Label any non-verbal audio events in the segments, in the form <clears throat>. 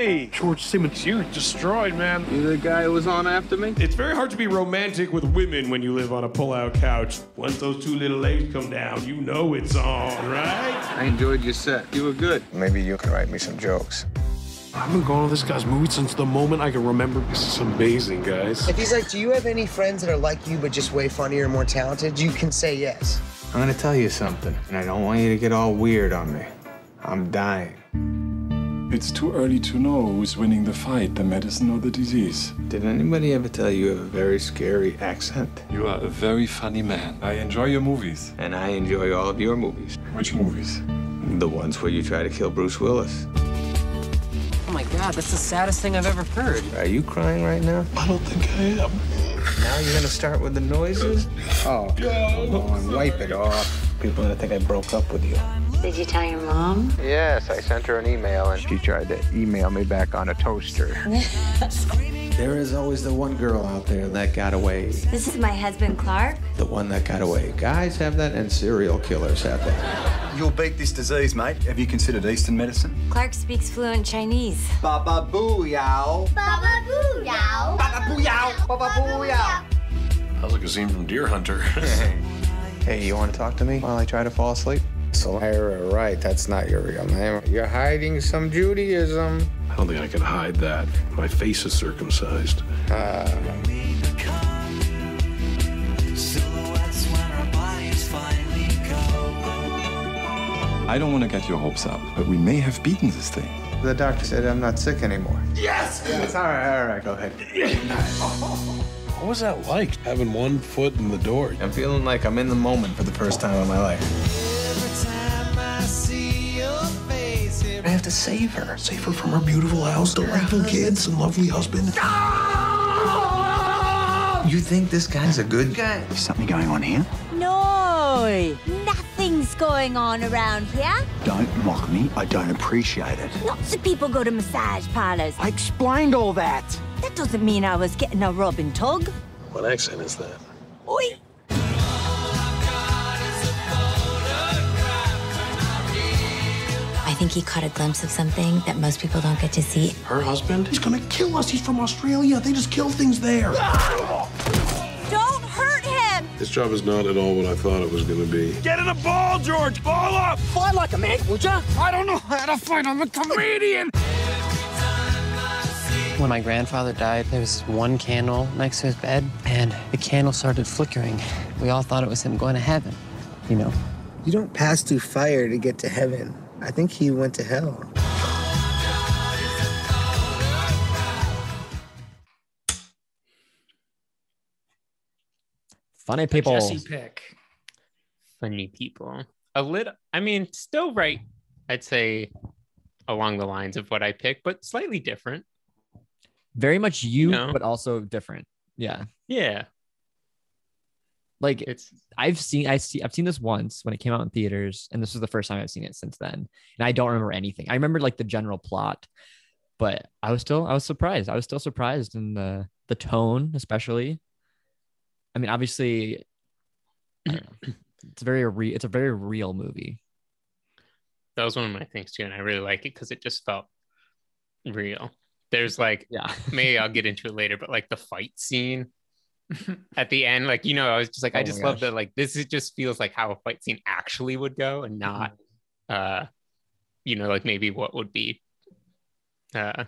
Hey, George Simmons, you're destroyed, man. You the guy who was on after me? It's very hard to be romantic with women when you live on a pull-out couch. Once those two little legs come down, you know it's on, right? I enjoyed your set. You were good. Maybe you can write me some jokes. I've been going to this guy's movie since the moment I can remember. This is amazing, guys. If he's like, do you have any friends that are like you but just way funnier and more talented? You can say yes. I'm gonna tell you something, and I don't want you to get all weird on me. I'm dying. It's too early to know who's winning the fight, the medicine or the disease. Did anybody ever tell you you have a very scary accent? You are a very funny man. I enjoy your movies. And I enjoy all of your movies. Which movies? The ones where you try to kill Bruce Willis. Oh my god, that's the saddest thing I've ever heard. Are you crying right now? I don't think I am. Now you're gonna start with the noises? Oh, come on, wipe it off. People are gonna think I broke up with you. Did you tell your mom? Yes, I sent her an email and she tried to email me back on a toaster. <laughs> there is always the one girl out there that got away. This is my husband, Clark. The one that got away. Guys have that and serial killers have that. You'll beat this disease, mate. Have you considered Eastern medicine? Clark speaks fluent Chinese. Baba boo yow. Baba boo yow. Baba boo yow. Baba boo yow. How's like a scene from Deer Hunter? <laughs> hey, you want to talk to me while I try to fall asleep? So, right, that's not your real name. You're hiding some Judaism. I don't think I can hide that. My face is circumcised. Uh, I don't want to get your hopes up, but we may have beaten this thing. the doctor said I'm not sick anymore. Yes! Yes, all right, all right, go ahead. <laughs> What was that like, having one foot in the door? I'm feeling like I'm in the moment for the first time in my life. I have to save her. Save her from her beautiful house, delightful kids, and lovely husband. You think this guy's a good guy? Is something going on here? No, nothing's going on around here. Don't mock me. I don't appreciate it. Lots of people go to massage parlors. I explained all that. That doesn't mean I was getting a rub and tug. What accent is that? Oi. Think he caught a glimpse of something that most people don't get to see. Her husband? He's gonna kill us. He's from Australia. They just kill things there. Don't hurt him. This job is not at all what I thought it was gonna be. Get in the ball, George! Ball up! Fight like a man, would ya? I don't know how to fight. I'm a comedian. When my grandfather died, there was one candle next to his bed, and the candle started flickering. We all thought it was him going to heaven, you know. You don't pass through fire to get to heaven. I think he went to hell. Funny people. Jesse pick. Funny people. A little. I mean, still right. I'd say along the lines of what I picked, but slightly different. Very much you, No. but also different. Yeah. Yeah. Like It's I've seen I see I've seen this once when it came out in theaters, and this was the first time I've seen it since then. And I don't remember anything. I remember like the general plot, but I was still I was surprised. I was still surprised in the the tone, especially. I mean, obviously, know. it's very re- it's a very real movie. that was one of my things too, and I really like it because it just felt real. There's like Yeah. <laughs> maybe I'll get into it later, but like the fight scene <laughs> at the end, like you know, I was just like, Oh I just love that. Like this is just feels like how a fight scene actually would go, and not, uh, you know, like maybe what would be, uh,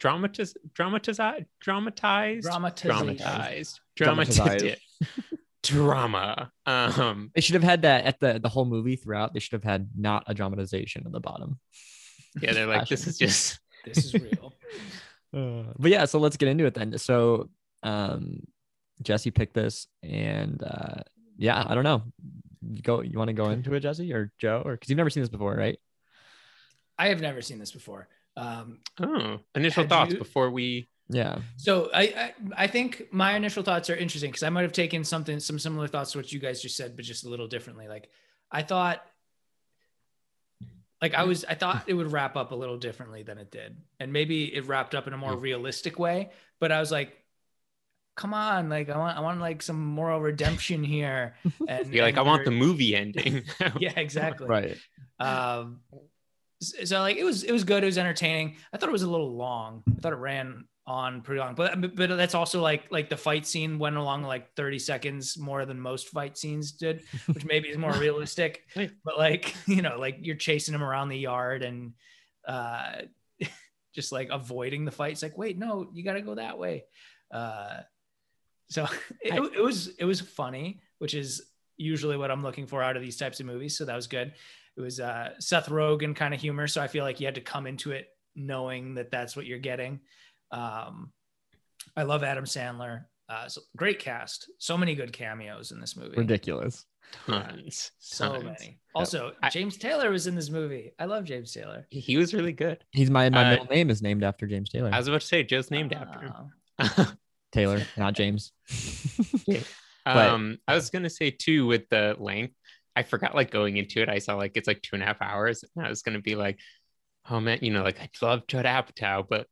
dramatized, dramatized, dramatized, dramatized, Dramatized. dramatized, <laughs> drama. Um, They should have had that at the the whole movie throughout. They should have had not a dramatization at the bottom. yeah, they're like, this is just <laughs> this is real. Uh, but yeah, so let's get into it then. So, um, Jesse picked this, and uh, yeah, I don't know. You go. You want to go into it, Jesse or Joe, or because you've never seen this before, right? I have never seen this before. Um, oh initial thoughts you- before we Yeah. so I, I I think my initial thoughts are interesting because I might have taken something some similar thoughts to what you guys just said, but just a little differently. Like I thought, like I was I thought it would wrap up a little differently than it did, and maybe it wrapped up in a more realistic way. But I was like, come on, like I want I want like some moral redemption here. <laughs> And you're like, I want the movie ending. <laughs> yeah, exactly. Right. Um, so like it was it was good. It was entertaining. I thought it was a little long. I thought it ran on pretty long, but but that's also like like the fight scene went along like 30 seconds more than most fight scenes did, which maybe is more <laughs> realistic. But like you know, like you're chasing him around the yard and uh, just like avoiding the fight. It's like wait, no, you got to go that way. Uh, so <laughs> it, it was it was funny, which is usually what I'm looking for out of these types of movies. So that was good. It was uh, Seth Rogen kind of humor, so I feel like you had to come into it knowing that that's what you're getting. Um, I love Adam Sandler. Uh, so great cast. So many good cameos in this movie. Ridiculous. Tons. So tons. many. Also, James Taylor was in this movie. I love James Taylor. He was really good. He's my my Uh, middle name is named after James Taylor. I was about to say Joe's named after him. <laughs> Taylor, not James. <laughs> But- Um, I was gonna say too with the length. I forgot like going into it. I saw like it's like two and a half hours, and I was gonna be like, "Oh man, you know, like I love Judd Apatow, but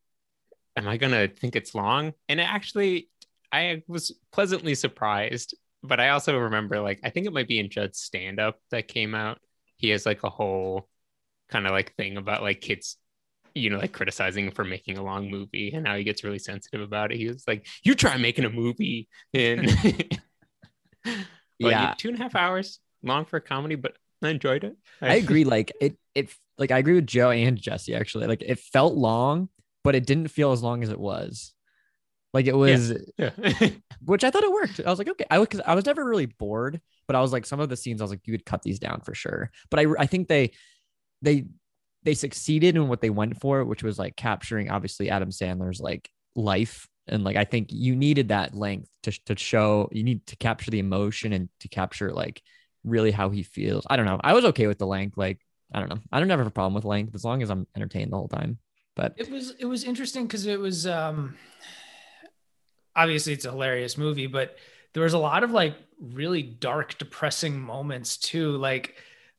am I gonna think it's long?" And it actually, I was pleasantly surprised. But I also remember like I think it might be in Judd's stand up that came out. He has like a whole kind of like thing about like kids you know, like criticizing him for making a long movie, and now he gets really sensitive about it. He was like, "You try making a movie in, <laughs> <laughs> Yeah. yeah, two and a half hours long for a comedy, but I enjoyed it. I agree. Like it, it, like I agree with Joe and Jesse. Actually, like it felt long, but it didn't feel as long as it was. Like it was, Yeah. <laughs> which I thought it worked. I was like, okay, I was, I was never really bored, but I was like, some of the scenes, I was like, you could cut these down for sure. But I, I think they, they, they succeeded in what they went for, which was like capturing obviously Adam Sandler's like life. And like, I think you needed that length to, to show, you need to capture the emotion and to capture like really how he feels. I don't know. I was okay with the length. Like, I don't know. I don't ever have a problem with length as long as I'm entertained the whole time. But It was it was interesting because it was um obviously it's a hilarious movie, but there was a lot of like really dark, depressing moments too, like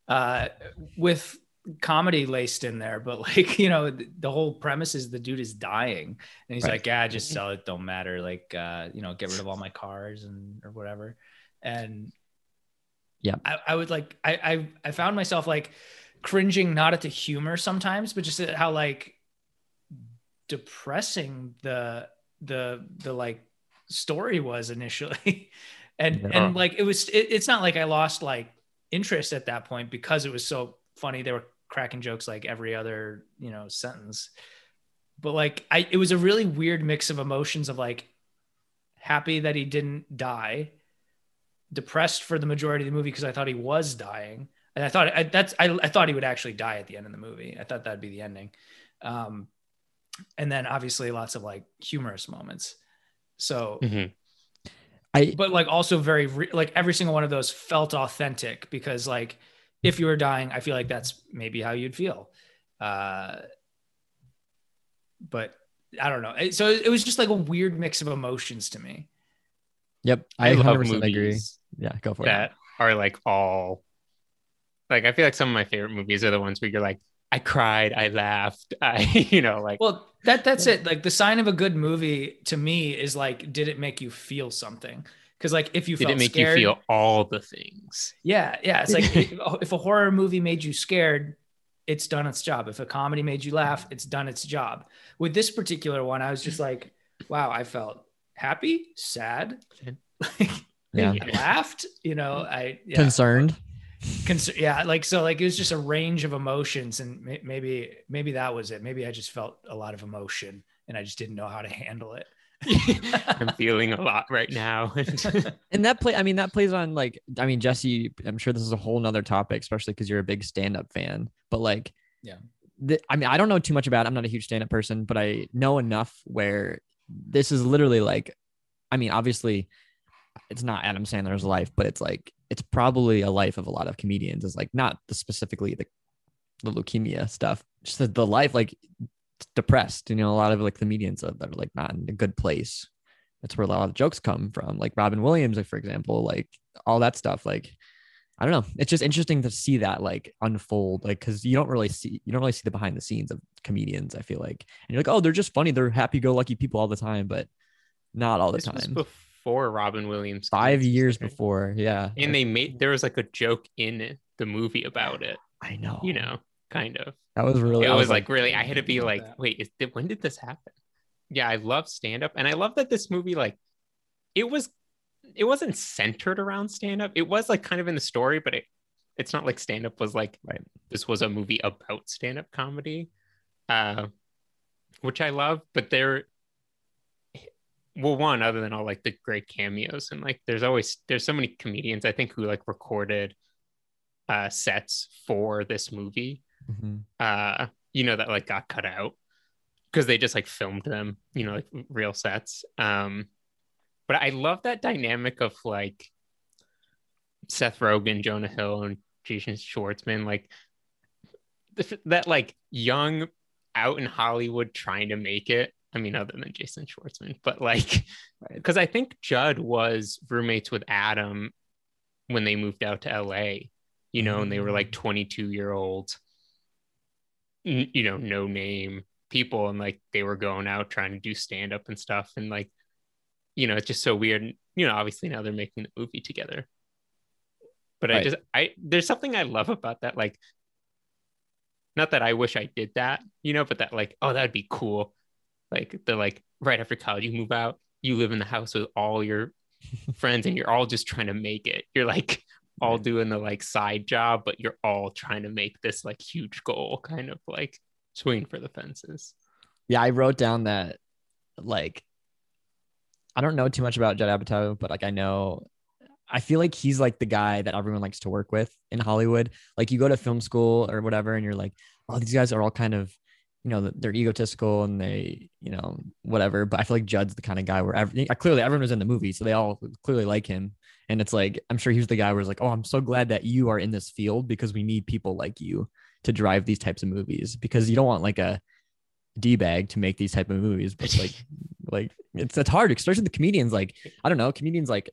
uh with comedy laced in there, but like you know, the, the whole premise is the dude is dying and he's Right. like, Yeah, just sell it, don't matter, like uh, you know, get rid of all my cars and or whatever. And Yeah. I, I would like I, I I found myself like cringing not at the humor sometimes, but just at how like depressing the the the like story was initially <laughs> and Yeah. and like it was it, it's not like i lost like interest at that point because it was so funny they were cracking jokes like every other you know sentence. But like i it was a really weird mix of emotions of like happy that he didn't die depressed for the majority of the movie because i thought he was dying. And i thought I, that's I, I thought he would actually die at the end of the movie. I thought that'd be the ending. Um and then obviously lots of like humorous moments. So Mhm. I but like also very re- like every single one of those felt authentic because like if you were dying i feel like that's maybe how you'd feel. Uh but i don't know. So it was just like a weird mix of emotions to me. Yep, I, I love 100% agree. Yeah, go for it. that are like all like I feel like some of my favorite movies are the ones where you're like, I cried, I laughed, <laughs> I you know, like well that that's it. Like the sign of a good movie to me is like did it make you feel something because like if you did felt it make scared, you feel all the things? Yeah, yeah. It's like <laughs> if, if a horror movie made you scared, it's done its job. If a comedy made you laugh, it's done its job. With this particular one, I was just like, wow, I felt happy, sad, like, <laughs> Yeah. I laughed. You know, I it. yeah, Concerned. Cons- yeah, like so, like it was just a range of emotions, and may- maybe maybe that was it. Maybe I just felt a lot of emotion, and I just didn't know how to handle it. <laughs> I'm feeling a lot right now. <laughs> And that play, I mean, that plays on like, I mean, Jesse, I'm sure this is a whole nother topic, especially because you're a big stand-up fan. But like, Yeah. the, I mean, I don't know too much about it. I'm not a huge stand-up person, but I know enough where this is literally like, I mean, obviously, it's not Adam Sandler's life, but it's like it's probably a life of a lot of comedians. Is like not the specifically the the leukemia stuff, just the, the life like depressed. You know, a lot of like the comedians that are like not in a good place. That's where a lot of jokes come from. Like Robin Williams, like for example, like all that stuff. Like I don't know. It's just interesting to see that like unfold, like because you don't really see you don't really see the behind the scenes of comedians. I feel like, and you're like, oh, they're just funny. They're happy-go-lucky people all the time, but not all the this time. before Robin Williams. Five years before, yeah. And they made there was like a joke in the movie about it. I know. You know, kind of. That was really. it I was, like, really. I had to be like, that. wait, is, did, when did this happen? Yeah, I love stand up, and I love that this movie like it was. It wasn't centered around stand up. It was like kind of in the story, but it it's not like stand up was like Right. this was a movie about stand up comedy, uh, which I love. But there, well, one other than all like the great cameos and like there's always there's so many comedians I think who like recorded uh sets for this movie Mhm. uh you know that like got cut out because they just like filmed them you know like real sets. Um but i love that dynamic of like seth rogen jonah hill and jason schwartzman like that like young out in hollywood trying to make it. I mean other than jason schwartzman but like because i think judd was roommates with adam when they moved out to la you know and they were like 22 year olds you know, no name people and like they were going out trying to do stand up and stuff. And like, you know, it's just so weird. And, you know, obviously now they're making the movie together. But I just, I, there's something I love about that. Like, not that I wish I did that, you know, but that like, oh, that'd be cool. Like, they're like, right after college, you move out, you live in the house with all your <laughs> friends and you're all just trying to make it. You're like, all doing the like side job, but you're all trying to make this like huge goal, kind of like swinging for the fences. Yeah, I wrote down that like I don't know too much about Judd Apatow, but like I know I feel like he's like the guy that everyone likes to work with in Hollywood. Like you go to film school or whatever, and you're like, oh, these guys are all kind of, you know, they're egotistical and they, you know, whatever. But I feel like Judd's the kind of guy where every, clearly everyone was in the movie, so they all clearly like him. And it's like I'm sure he's the guy where it's like, oh, I'm so glad that you are in this field because we need people like you to drive these types of movies because you don't want like a d bag to make these type of movies, but like <laughs> like it's it's hard, especially the comedians. Like I don't know, comedians like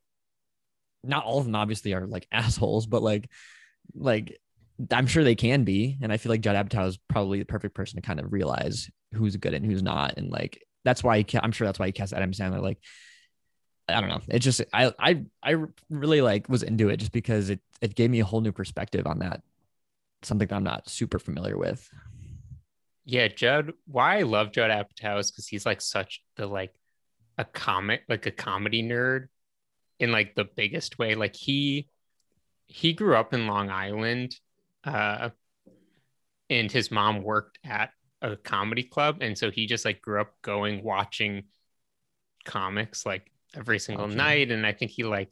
not all of them obviously are like assholes, but like like I'm sure they can be, and I feel like Judd Apatow is probably the perfect person to kind of realize who's good and who's not, and like that's why he I'm sure that's why he cast Adam Sandler. Like I don't know, it just I I I really like was into it just because it it gave me a whole new perspective on that something that I'm not super familiar with. Yeah, Judd. Why I love Judd Apatow is because he's like such the like a comic, like a comedy nerd in like the biggest way. Like he he grew up in Long Island, uh, and his mom worked at a comedy club, and so he just like grew up going watching comics like every single Okay. night. And I think he like,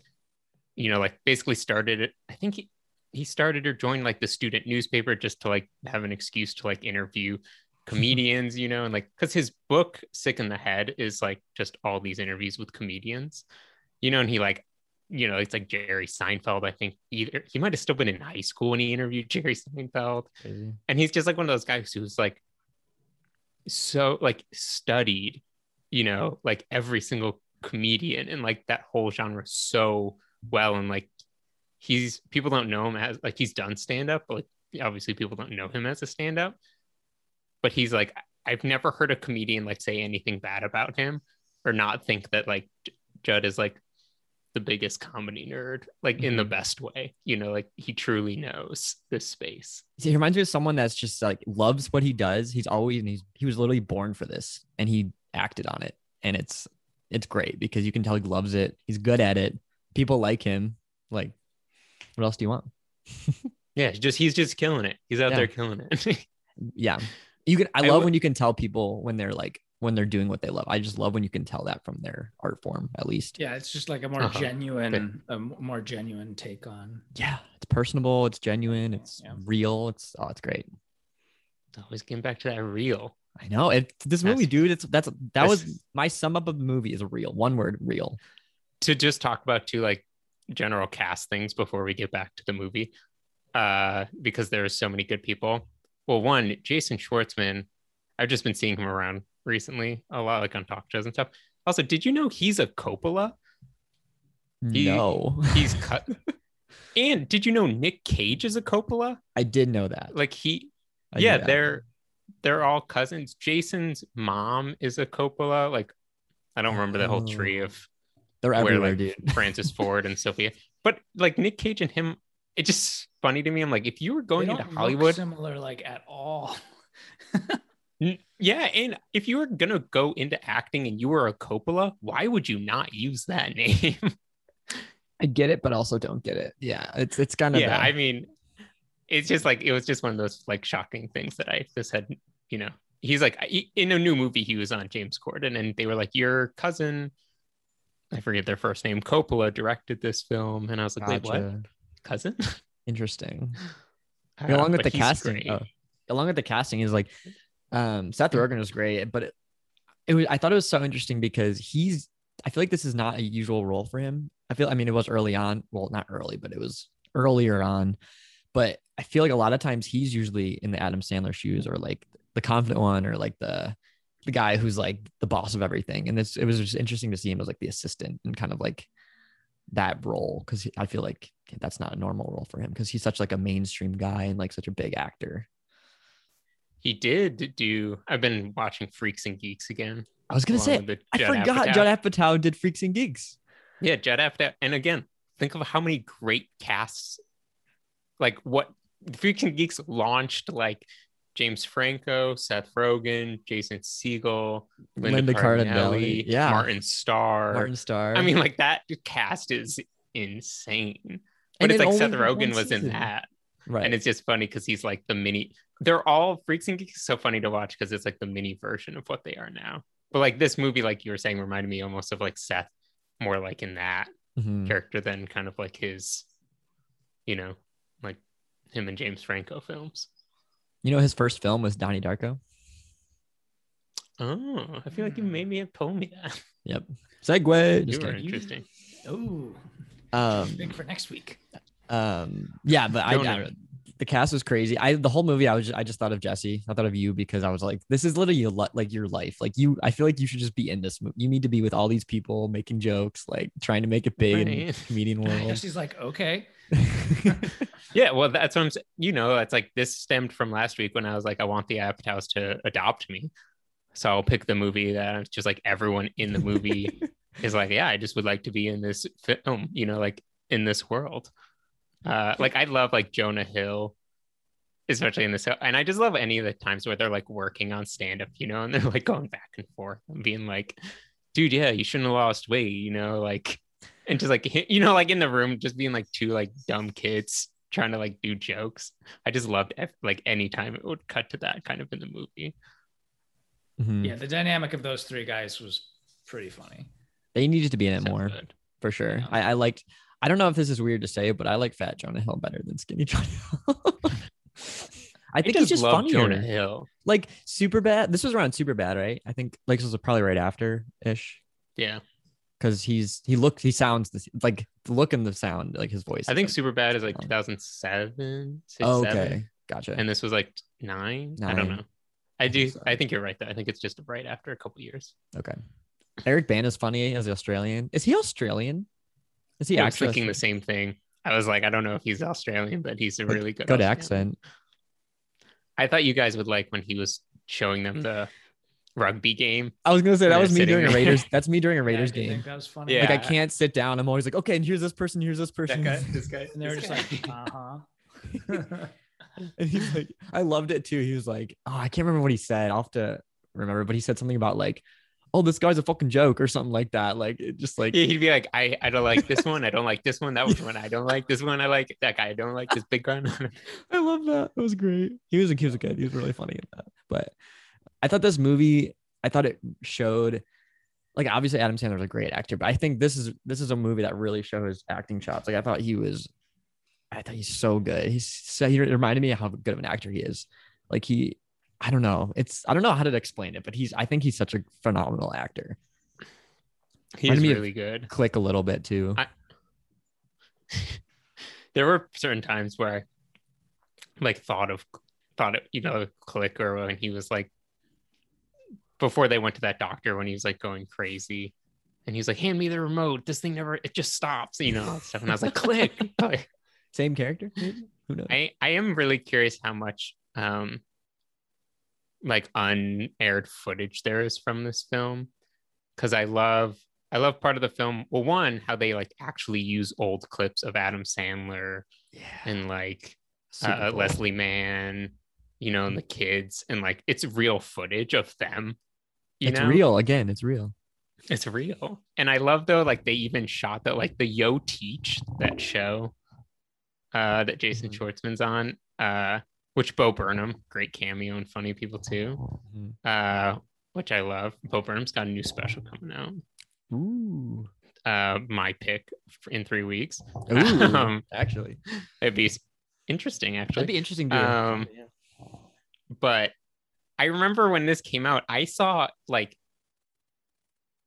you know, like basically started it. I think he he started or joined like the student newspaper just to like have an excuse to like interview <laughs> comedians, you know, and like because his book Sick in the Head is like just all these interviews with comedians, you know, and he like, you know, it's like Jerry Seinfeld. I think either he might have still been in high school when he interviewed <laughs> Jerry Seinfeld, Crazy. and he's just like one of those guys who's like so like studied, you know, like every single comedian and like that whole genre so well, and like he's people don't know him as like he's done stand up, but like obviously people don't know him as a stand up. But he's like, I've never heard a comedian like say anything bad about him or not think that like Judd is like the biggest comedy nerd, like in the mm-hmm. best way. You know, like he truly knows this space. He reminds me of someone that's just like loves what he does. He's always and he's he was literally born for this and he acted on it. And it's it's great because you can tell he loves it. He's good at it. People like him. Like, what else do you want? <laughs> Yeah, just he's just killing it. He's out Yeah. there killing it. <laughs> Yeah. You can I I love would- when you can tell people when they're like when they're doing what they love. I just love when you can tell that from their art form, at least. Yeah, it's just like a more Uh-huh. genuine, a more genuine take on. Yeah. It's personable, it's genuine, it's Yeah. real. It's oh, it's great. Always getting back to that real. I know it. This movie, dude. It's that's that was my sum up of the movie is real. One word, real. to just talk about two like general cast things before we get back to the movie uh because there are so many good people well one jason schwartzman i've just been seeing him around recently a lot like on talk shows and stuff also did you know he's a coppola He- no, he's <laughs> cut and did you know nick cage is a coppola I did know that. like he I yeah they're they're all cousins jason's mom is a coppola like i don't remember the whole tree Oh. of They're where, everywhere, like, dude. <laughs> Francis Ford and Sofia. But like Nick Cage and him it's just funny to me. I'm like, if you were They going don't into look Hollywood, similar like at all. Yeah, and if you were gonna go into acting and you were a Coppola, why would you not use that <laughs> name? I get it, but also don't get it. Yeah, it's it's kind of yeah, the- I mean, it's just like it was just one of those like shocking things that I just had. You know, he's like in a new movie he was on James Corden, and they were like, "Your cousin, I forget their first name, Coppola directed this film," and I was like, "Wait, what? Cousin?" <laughs> interesting. Uh, along with the casting, oh, along with the casting is like, um, Seth Rogen was great, but it, it was I thought it was so interesting because he's I feel like this is not a usual role for him. I feel I mean it was early on, well not early, but it was earlier on. But I feel like a lot of times he's usually in the Adam Sandler shoes or like the confident one or like the the guy who's like the boss of everything. And this it was just interesting to see him as like the assistant and kind of like that role because I feel like that's not a normal role for him because he's such like a mainstream guy and like such a big actor. He did do. I've been watching Freaks and Geeks again. I was gonna say I Judd forgot Apatow. Judd Apatow did Freaks and Geeks. Yeah, Judd Apatow. And again, think of how many great casts. Like what Freaks and Geeks launched, like James Franco, Seth Rogen, Jason Segel, Linda, Linda Cardinelli, yeah. Martin Starr. Martin Starr. I mean, like that cast is insane. And But it's it like Seth only had one Rogen was in that. right. And it's just funny because he's like the mini. They're all Freaks and Geeks. So funny to watch because it's like the mini version of what they are now. But like this movie, like you were saying, reminded me almost of like Seth, more like in that Mhm. character than kind of like his, you know, like him and James Franco films. You know, his first film was Donnie Darko. Oh, I feel like you maybe have told me that. Yep. Segue. You were interesting. Oh, Um, big for next week. um, yeah, but I, I the cast was crazy. I the whole movie, I was just, I just thought of Jesse. I thought of you because I was like, this is literally your, like your life. Like you, I feel like you should just be in this movie. You need to be with all these people making jokes, like trying to make it big in Right. the comedian <laughs> world. Jesse's like, okay. <laughs> Yeah, well, that's what I'm saying. You know, it's like this stemmed from last week when I was like, I want the Apatows to adopt me. So I'll pick the movie that it's just like everyone in the movie <laughs> is like, yeah, I just would like to be in this film, you know, like in this world. Uh, like I love like Jonah Hill, especially in this, and I just love any of the times where they're like working on stand up, you know, and they're like going back and forth and being like, dude, yeah, you shouldn't have lost weight, you know, like, and just like, <laughs> you know, like in the room, just being like two like dumb kids trying to like do jokes. I just loved ev- like any time it would cut to that kind of in the movie. Mhm. Yeah, the dynamic of those three guys was pretty funny. They needed to be in it So more good. for sure. I, I liked. I don't know if this is weird to say, but I like Fat Jonah Hill better than Skinny Jonah Hill. <laughs> I think he's just love funnier. Jonah Hill. Like super bad. This was around super bad, right? I think like this was probably right after ish. Yeah, because he's he looks he sounds this, like the look and the sound like his voice. I think like- Superbad is like 2007, six, Oh, seven. okay, gotcha. and this was like nine. I don't know. I do. Uh, I think you're right. Though I think it's just right after a couple years. okay. Eric Bana is funny as Australian. Is he Australian? Is he I was actually thinking the same thing. I was like, I don't know if he's Australian, but he's a really good. good Australian. accent? I thought you guys would like when he was showing them the rugby game. I was gonna say that was me sitting during a. Raiders. That's me during a <laughs> Raiders did think game. that was funny. Yeah. Like I can't sit down. I'm always like, okay, and here's this person. Here's this person. Guy, <laughs> this guy, And they were just like, <laughs> uh huh. and he's like, I loved it too. He was like, oh, I can't remember what he said. I'll have to remember, but he said something about like, oh, this guy's a fucking joke or something like that. Like it just like Yeah, he'd be like, I, I don't like this one. I don't like this one. That was one I don't like. This one I like. That guy I don't like. This big guy. I love that. It was great. He was a he was a kid. He was really funny in that. But I thought this movie, I thought it showed like obviously Adam Sandler's a great actor, but I think this is this is a movie that really shows acting chops. Like I thought he was I thought he's so good. He's so he reminded me of how good of an actor he is. Like he I don't know. It's I don't know how to explain it, but he's I think he's such a phenomenal actor. He's of really good. Click a little bit too. I- <laughs> there were certain times where I like thought of thought it, you know, click or when he was like before they went to that doctor when he was like going crazy and he's like, hand me the remote. This thing never it just stops, you know, stuff. And I was like, click. <laughs> Same character? maybe? Who knows? I, I am really curious how much um like unaired footage there is from this film because I love I love part of the film. Well, one, how they like actually use old clips of Adam Sandler and like uh, cool. Leslie Mann, you know, and the kids, and like it's real footage of them. You it's know? real again. It's real. It's real. And I love though, like they even shot that like the Yo Teach that show uh that Jason Mm-hmm. Schwartzman's on, uh, which Bo Burnham, great cameo and funny people too. Mhm. Uh, which I love. Bo Burnham's got a new special coming out. Ooh. Uh my pick in three weeks. Ooh. <laughs> Um, actually, it'd be interesting actually. it'd be interesting. To Um, but I remember when this came out, I saw like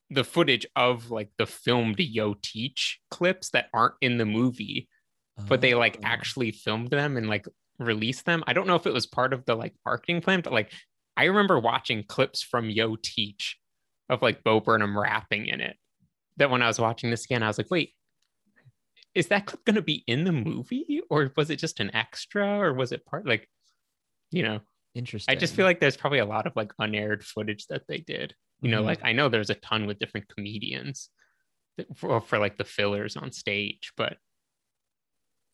the footage of like the filmed Yo Teach clips that aren't in the movie, but they like Oh. actually filmed them and like released them. I don't know if it was part of the like marketing plan, but like I remember watching clips from Yo Teach of like Bo Burnham rapping in it. That when I was watching this again, I was like, wait, is that clip going to be in the movie or was it just an extra or was it part like, you know, interesting. I just feel like there's probably a lot of like unaired footage that they did. You know, Mhm. like I know there's a ton with different comedians for, for like the fillers on stage, but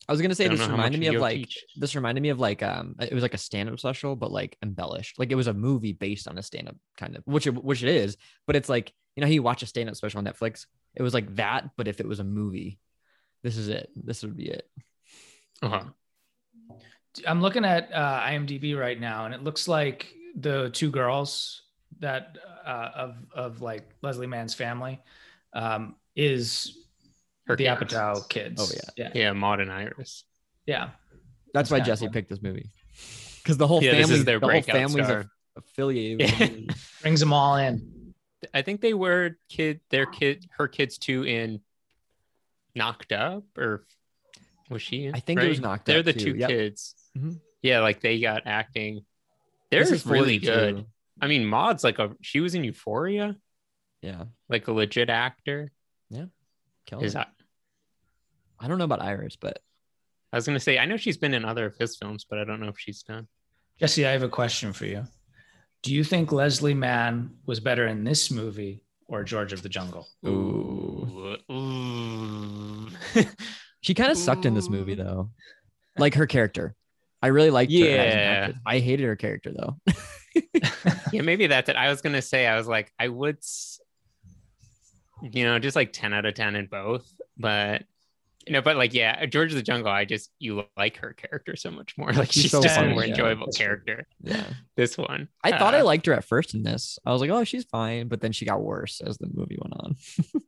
I was gonna say this reminded me of like Teach. this reminded me of like um it was like a stand-up special but like embellished like it was a movie based on a stand-up kind of which it, which it is but it's like you know how you watch a stand-up special on Netflix it was like that but if it was a movie this is it this would be it uh-huh. I'm looking at uh, IMDb right now, and it looks like the two girls that uh, of of like Leslie Mann's family um, is Her the kids. Apatow kids. Oh, yeah. yeah, yeah, Maud and Iris. yeah. that's why kinda Jesse cool. picked this movie because the whole Yeah, this family is their the whole breakout family's star. aff- affiliated with. <laughs> Brings them all in. I think they were kid, their kid, her kids too in Knocked Up, or was she in? I think it was Knocked up. They're the too. two Yep. kids. Mhm. Yeah, like they got acting. They're is really 42. good. I mean, Maud's like a she was in Euphoria, yeah like a legit actor. Kelly. Is I, I don't know about Iris but I was gonna say I know she's been in other of his films, but I don't know if she's done. Jesse, I have a question for you. Do you think Leslie Mann was better in this movie or George of the Jungle? ooh Ooh. <laughs> She kind of sucked in this movie though. Like her character. I really liked her. Yeah. actress. I hated her character though. <laughs> yeah, maybe that's it. I was gonna say I was like I would, you know, just like ten out of ten in both, but you know, but like yeah, George of the Jungle. I just you like her character so much more. <laughs> Like She's she's, so just a more yeah. enjoyable That's true. character. yeah. This one, I thought I Uh, liked her at first in this. I was like, oh, she's fine, but then she got worse as the movie went on. <laughs>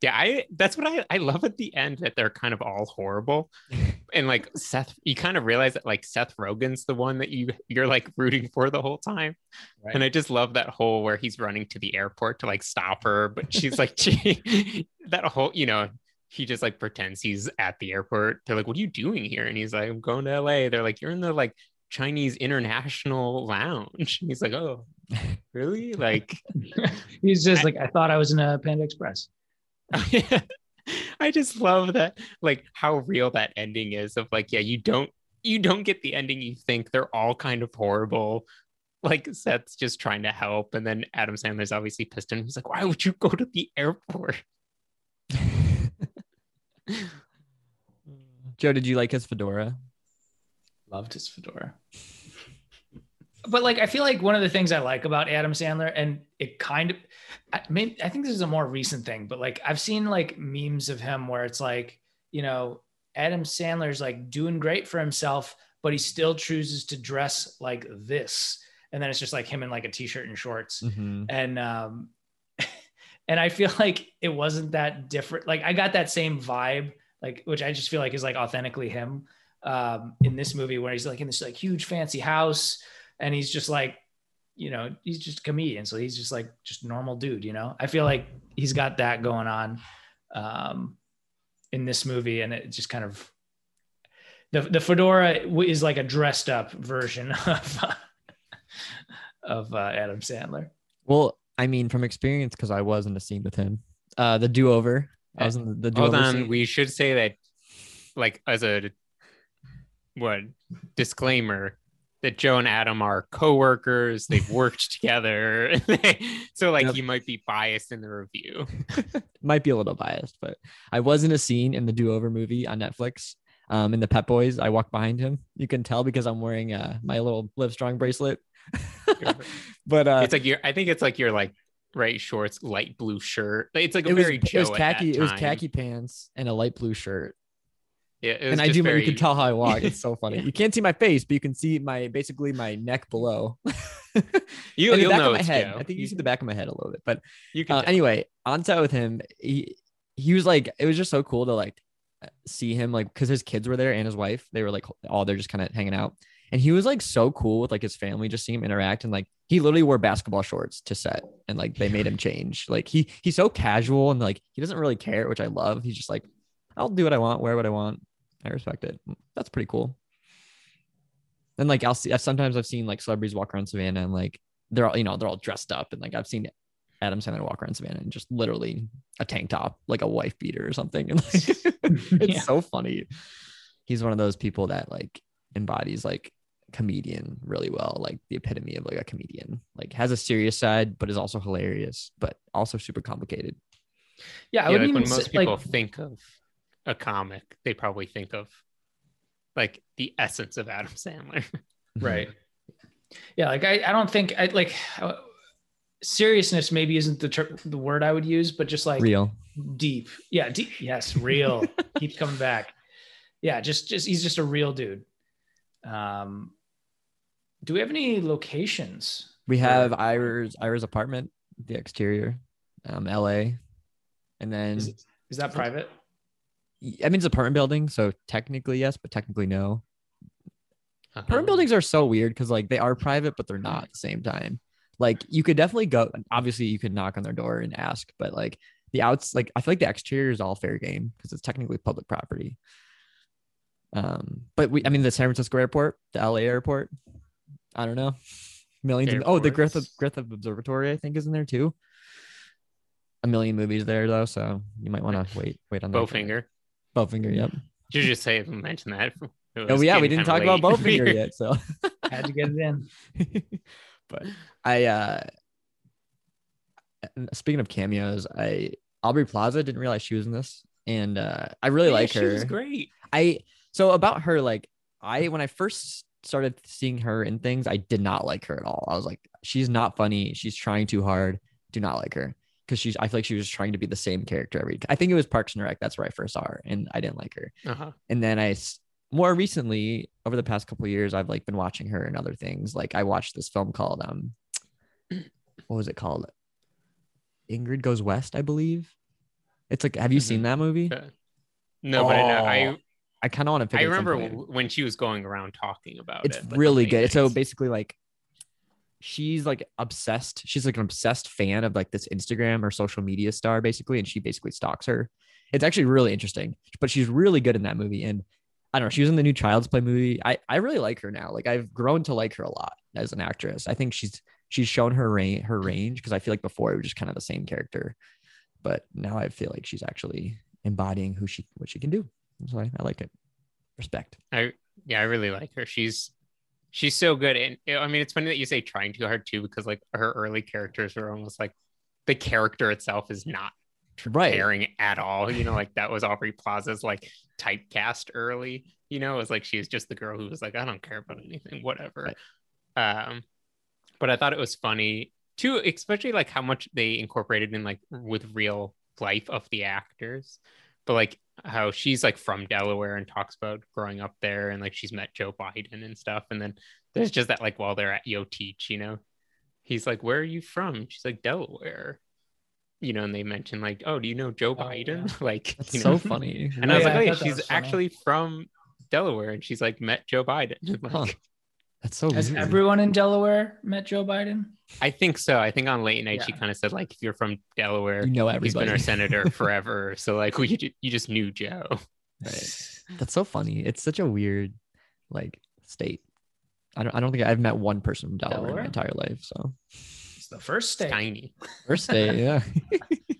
Yeah, I that's what I I love at the end that they're kind of all horrible. <laughs> And like Seth, you kind of realize that like Seth Rogen's the one that you you're like rooting for the whole time. Right. And I just love that whole where he's running to the airport to like stop her, but she's like <laughs> she, that whole, you know, he just like pretends he's at the airport. They're like, "What are you doing here?" And he's like, "I'm going to LA." They're like, "You're in the like Chinese International Lounge." And he's like, "Oh, <laughs> really?" Like He's just like, I thought I was in a Panda Express. <laughs> I just love that, like how real that ending is of like, yeah, you don't you don't get the ending you think. They're all kind of horrible. Like Seth's just trying to help, and then Adam Sandler's obviously pissed and. He's like, why would you go to the airport? <laughs> Joe, did you like his fedora? Loved his fedora. But like, I feel like one of the things I like about Adam Sandler, and it kind of, I mean, I think this is a more recent thing, but like, I've seen like memes of him where it's like, you know, Adam Sandler's like doing great for himself, but he still chooses to dress like this, and then it's just like him in like a t-shirt and shorts, Mhm. and um, <laughs> and I feel like it wasn't that different. Like I got that same vibe, like which I just feel like is like authentically him um, in this movie, where he's like in this like huge fancy house, and he's just like, you know, he's just a comedian, so he's just like just normal dude. You know, I feel like he's got that going on um, in this movie, and it just kind of the the fedora is like a dressed up version <laughs> of of uh, Adam Sandler. Well, I mean, from experience, because I was in the scene with him. Uh, the do over. I was in the, the do Hold over. on, scene. we should say that, like, as a what disclaimer, that Joe and Adam are co-workers. They've worked <laughs> together, <laughs> so like Yep. he might be biased in the review. <laughs> Might be a little biased, but I was in a scene in the Do Over movie on Netflix. Um, in the Pet Boys, I walked behind him. You can tell because I'm wearing uh, my little Live Strong bracelet. but uh, it's like your, I think it's like your like right shorts, light blue shirt. It's like a it was very it was khaki. It was khaki pants and a light blue shirt. Yeah, it was and I do. Very, You can tell how I walk. It's <laughs> so funny. You can't see my face, but you can see my basically my neck below. <laughs> You, the you'll back know of my head. Joe. I think you see the back of my head a little bit, but You can uh, anyway, on set with him, he he was like, it was just so cool to like see him like because his kids were there and his wife. They were like all they're just kind of hanging out, and he was like so cool with like his family, just seeing him interact and like he literally wore basketball shorts to set, and like they made him change. Like he he's so casual and like he doesn't really care, which I love. He's just like, I'll do what I want, wear what I want. I respect it. That's pretty cool. And like I'll see sometimes I've seen like celebrities walk around Savannah and like they're all you know they're all dressed up and like I've seen Adam Sandler walk around Savannah and just literally a tank top like a wife beater or something <laughs> and like <laughs> it's Yeah. so funny. He's one of those people that like embodies like comedian really well, like the epitome of like a comedian. Like has a serious side but is also hilarious, but also super complicated. Yeah, I yeah, wouldn't like when most say, people like think of a comic, they probably think of like the essence of Adam Sandler. <laughs> right <laughs> yeah like i, I don't think i like uh, seriousness maybe isn't the ter- the word i would use but just like Real. deep yeah deep yes real <laughs> keep coming back yeah just just he's just a real dude um do we have any locations We have Ira's Ira's apartment, the exterior, um, LA. And then is, is that private I mean it's an apartment building, so technically yes, but technically no. Uh-huh. Apartment buildings are so weird because like they are private, but they're not at the same time. Like you could definitely go. Obviously, you could knock on their door and ask, but like the outs, like I feel like the exterior is all fair game because it's technically public property. Um, but we, I mean, the San Francisco airport, the LA airport, I don't know, millions. Of, oh, the Griffith Griffith Observatory, I think, is in there too. A million movies there though, so you might want to wait, wait on that. Bowfinger. Bowfinger, yep. Did you just say mention that? <laughs> Oh yeah, we didn't talk kinda about. Bowfinger <laughs> yet, so. had to get it in <laughs> but I uh speaking of cameos, I Aubrey Plaza didn't realize she was in this, and uh I really Yeah, like she her. was great. I so about her, like I when I first started seeing her in things, I did not like her at all. I was like, she's not funny. She's trying too hard. Do not like her because she's. I feel like she was trying to be the same character every. I think it was Parks and Rec. That's where I first saw her, and I didn't like her. Uh-huh. And then I more recently over the past couple of years, I've like been watching her and other things. Like I watched this film called um, <clears throat> what was it called? Ingrid Goes West, I believe. It's like, have you seen that movie? Uh, No, but I, I Oh, I kind of want to. I remember when she was going around talking about it's it. like, really good. So basically, like she's like obsessed. She's like an obsessed fan of like this Instagram or social media star, basically, and she basically stalks her. It's actually really interesting, but she's really good in that movie. And I don't know, she was in the new Child's Play movie. I I really like her now. Like I've grown to like her a lot as an actress. I think she's she's shown her range her range because I feel like before it was just kind of the same character, but now I feel like she's actually embodying who she what she can do. So I, I like it. Respect. I yeah, I really like her. She's she's so good, and I mean, it's funny that you say trying too hard too, because like her early characters are almost like the character itself is not Right. caring at all. You know, like that was Aubrey Plaza's like typecast early. You know, it was like she was just the girl who was like, I don't care about anything, whatever. Um, but I thought it was funny too, especially like how much they incorporated in like with real life of the actors. But like how she's like from Delaware and talks about growing up there and like she's met Joe Biden and stuff. And then there's just that like while they're at Yo Teach, you know, he's like, Where are you from? She's like, Delaware. You know, and they mention like, oh, do you know Joe oh, Biden? <laughs> like, That's you so funny. And I was like, oh, yeah, she's actually from Delaware, and she's like met Joe Biden. <laughs> Like, Huh. That's so Has weird. everyone in Delaware met Joe Biden? I think so. I think on late night she kind of said like, if you're from Delaware, You know he's been our senator <laughs> forever. so like, we you just knew Joe. Right. That's so funny. It's such a weird like state. I don't I don't think I've met one person from Delaware, in my entire life. So It's the first state. Tiny. first state, yeah. <laughs>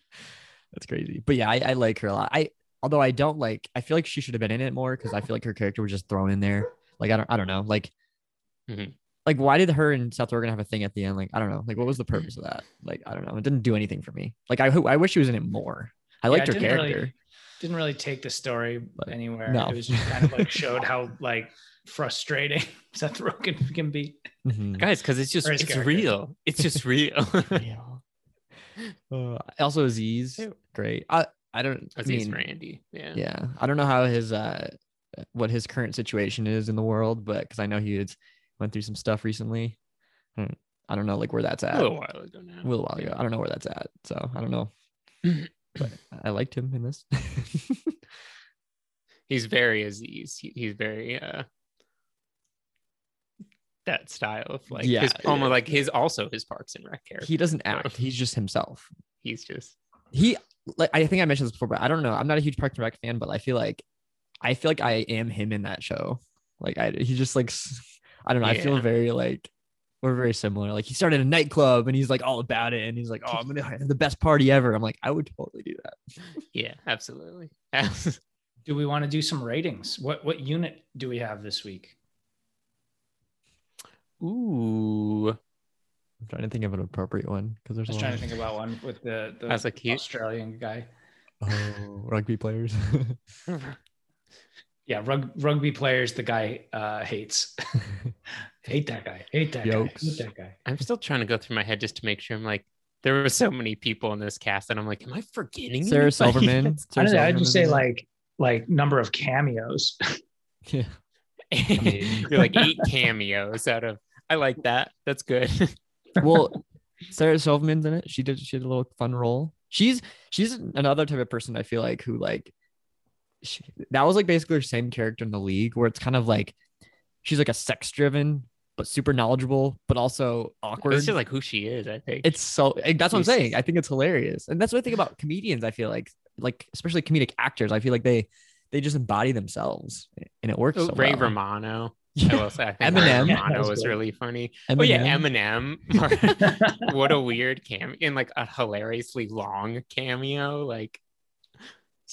That's crazy. But yeah, I, I like her a lot. I although I don't like I feel like she should have been in it more because I feel like her character was just thrown in there. Like I don't I don't know. Like Mhm. Like, why did her and Seth Rogen have a thing at the end? Like, I don't know. Like, what was the purpose of that? Like, I don't know. It didn't do anything for me. Like, I I wish she was in it more. I Yeah, liked her didn't character. Really, didn't really take the story anywhere. no. It was just kind of like <laughs> showed how like frustrating <laughs> Seth Rogen can be. Mhm. Guys, because it's just it's character. real. It's just real. <laughs> Uh, also, Aziz, great. I I don't. I Aziz mean, Randy. Yeah. yeah. I don't know how his uh what his current situation is in the world, but because I know he had went through some stuff recently. I don't, I don't know like where that's at. A little while ago now. A little while ago. I don't know where that's at. So I don't know. <clears throat> but I liked him in this. <laughs> He's very Aziz. He, he's very uh that style of like Yeah, his almost yeah. like his also his Parks and Rec character. he doesn't So act. He's just himself. he's just he like I think I mentioned this before, but I don't know. I'm not a huge Parks and Rec fan, but I feel like I feel like I am him in that show. Like I he just like I don't know. I feel very like we're very similar. Like he started a nightclub and he's like all about it and he's like, oh, I'm gonna have the best party ever. I'm like, I would totally do that. <laughs> yeah, absolutely. <laughs> Do we want to do some ratings? What what unit do we have this week? Ooh. I'm trying to think of an appropriate one because I there's was a trying lot to think about one with the, the That's a cute- Australian guy. oh, rugby players. <laughs> Yeah, rug, rugby players. The guy uh, hates. <laughs> <laughs> hate that guy. Hate that Yokes. guy. Hate that guy. I'm still trying to go through my head just to make sure I'm like there were so many people in this cast and I'm like, am I forgetting Sarah anybody? <laughs> Silverman. I Sarah don't know. I'd just say like like number of cameos. yeah. You're like eight cameos out of I like that. That's good. well, Sarah Silverman's in it. She did she did a little fun role. She's she's another type of person I feel like who like she, that was like basically her same character in the league where it's kind of like she's like a sex driven but super knowledgeable but also awkward. This is like who she is, I think. it's so eh, that's what I'm saying. I think it's hilarious, and that's what I think about comedians. I feel like like especially comedic actors. I feel like they they just embody themselves and it works. Oh, so Ray well. Romano. Yeah. I will say, I think Eminem. Ray Romano was was really funny. Oh yeah, Eminem. Eminem. <laughs> <laughs> what a weird cameo in like a hilariously long cameo. Like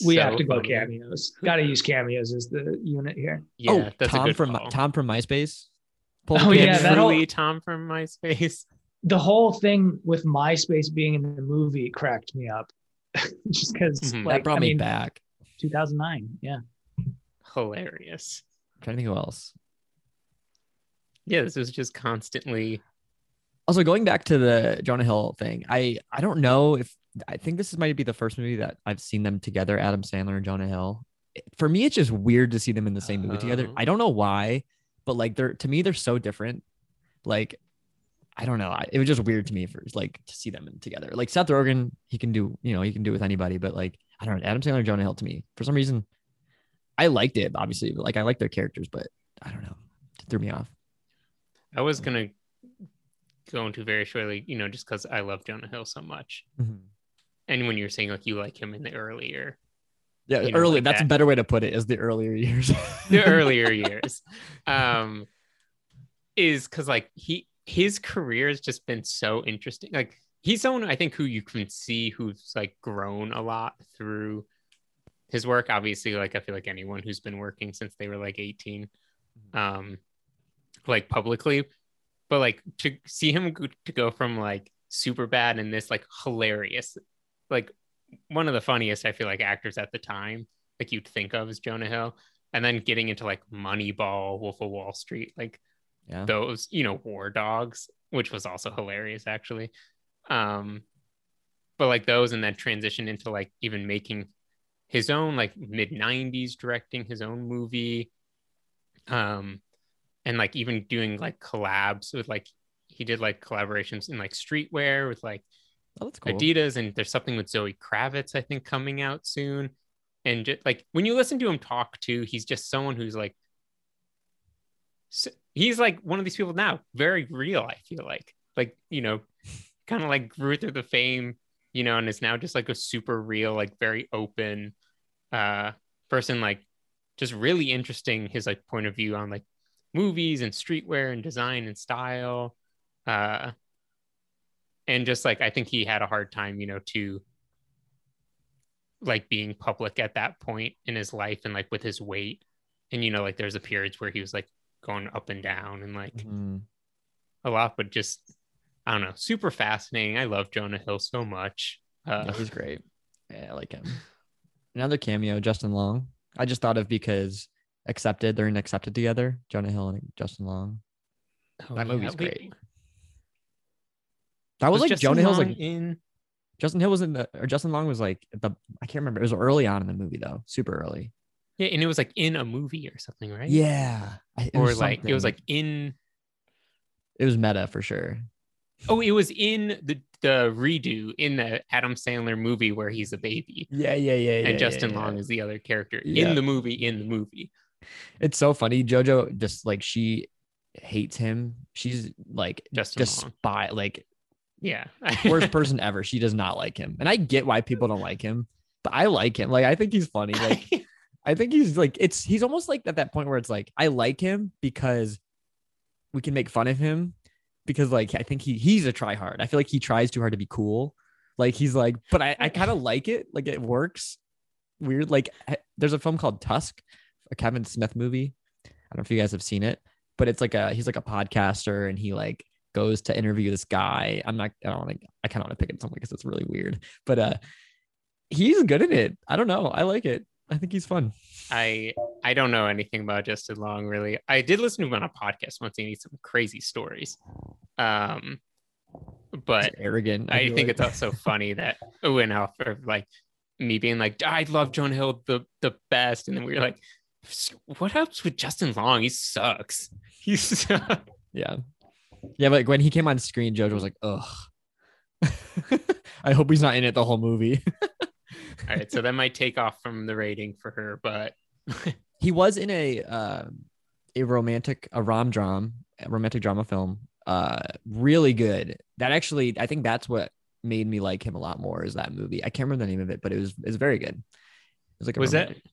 We so have to go funny. cameos. Got to use cameos as the unit here. Yeah, oh, that's Tom a good from call. Tom from MySpace. <laughs> Pulled Oh, yeah, that whole- Truly Tom from MySpace. The whole thing with MySpace being in the movie cracked me up. <laughs> just because Mhm. like, that brought I me mean, back. 2009. Yeah. Hilarious. I'm trying to think who else. Yeah, this was just constantly. Also, going back to the Jonah Hill thing, I I don't know if I think this might be the first movie that I've seen them together, Adam Sandler and Jonah Hill. For me, it's just weird to see them in the same movie together. Oh. I don't know why, but like they're to me they're so different. Like I don't know. I, it was just weird to me for like to see them together. Like Seth Rogen, he can do you know he can do it with anybody, but like I don't know Adam Sandler and Jonah Hill to me for some reason I liked it obviously, but like I like their characters, but I don't know, it threw me off. I was gonna go into very shortly, you know, just because I love Jonah Hill so much. Mm-hmm. And when you're saying like you like him in the earlier, Yeah, You know, early. like that's a better way to put it. Is the earlier years. <laughs> the earlier <laughs> years, um, is because like he his career has just been so interesting. Like he's someone I think who you can see who's like grown a lot through his work. Obviously, like I feel like anyone who's been working since they were like 18, um, like publicly, but like to see him go, to go from like super bad and this like hilarious, like one of the funniest I feel like actors at the time, like you'd think of as Jonah Hill, and then getting into like Moneyball, Wolf of Wall Street, like yeah. those, you know, War Dogs, which was also hilarious actually. Um, but like those, and then transition into like even making his own like mid 90s directing his own movie um and like even doing like collabs with like he did like collaborations in like streetwear with like Oh, that's cool. adidas and there's something with zoe kravitz i think coming out soon. And just like when you listen to him talk too he's just someone who's like s- he's like one of these people now very real i feel like. Like you know <laughs> kind of like grew through the fame you know and is now just like a super real like very open uh person like just really interesting his like point of view on like movies and streetwear and design and style. Uh and just like i think he had a hard time you know to like being public at that point in his life and like with his weight and you know like there's a periods where he was like going up and down and like Mhm. a lot, but just I don't know, super fascinating. I love Jonah Hill so much. Uh, Yeah, he's great. <laughs> Yeah, I like him. Another cameo, Justin Long. I just thought of because accepted, they're in accepted together. Jonah Hill and Justin Long. oh, that yeah, movie's wait, great. That was, was like Justin Jonah Hill's Long like in Justin Hill was in the or Justin Long was like the I can't remember. It was early on in the movie though, super early. yeah, and it was like in a movie or something, right? Yeah, or like it was like in it was meta for sure. oh, it was in the the redo in the Adam Sandler movie where he's a baby. Yeah, yeah, yeah. and yeah, Justin yeah, Long is the other character Yeah. in the movie. In the movie, It's so funny. JoJo just like she hates him. She's like Justin Long. despite like yeah, <laughs> worst person ever. She does not like him. And I get why people don't like him, but I like him. Like I think he's funny. Like <laughs> I think he's like it's he's almost like at that point where it's like I like him because we can make fun of him because like I think he he's a try hard. I feel like he tries too hard to be cool. Like he's like, but I, I kind of like it. Like it works. Weird. Like there's a film called Tusk, a Kevin Smith movie. I don't know if you guys have seen it, but it's like a he's like a podcaster and he like goes to interview this guy. I'm not I don't want to I kind of want to pick it something because it's really weird. But uh he's good in it. I don't know. I like it. I think he's fun. I I don't know anything about Justin Long really. I did listen to him on a podcast once. He needs some crazy stories. Um, but He's arrogant. I feel think it's also funny that went off of like me being like, I love Jonah Hill the the best, and then we were like, what happens with Justin Long? He sucks. He's Yeah. Yeah, but when he came on screen, Jojo was like, ugh. <laughs> I hope he's not in it the whole movie. all right. So that might take off from the rating for her, but <laughs> he was in a um a romantic a rom dram romantic drama film uh really good that actually i think that's what made me like him a lot more is that movie i can't remember the name of it but it was it's very good it was like a was that romantic-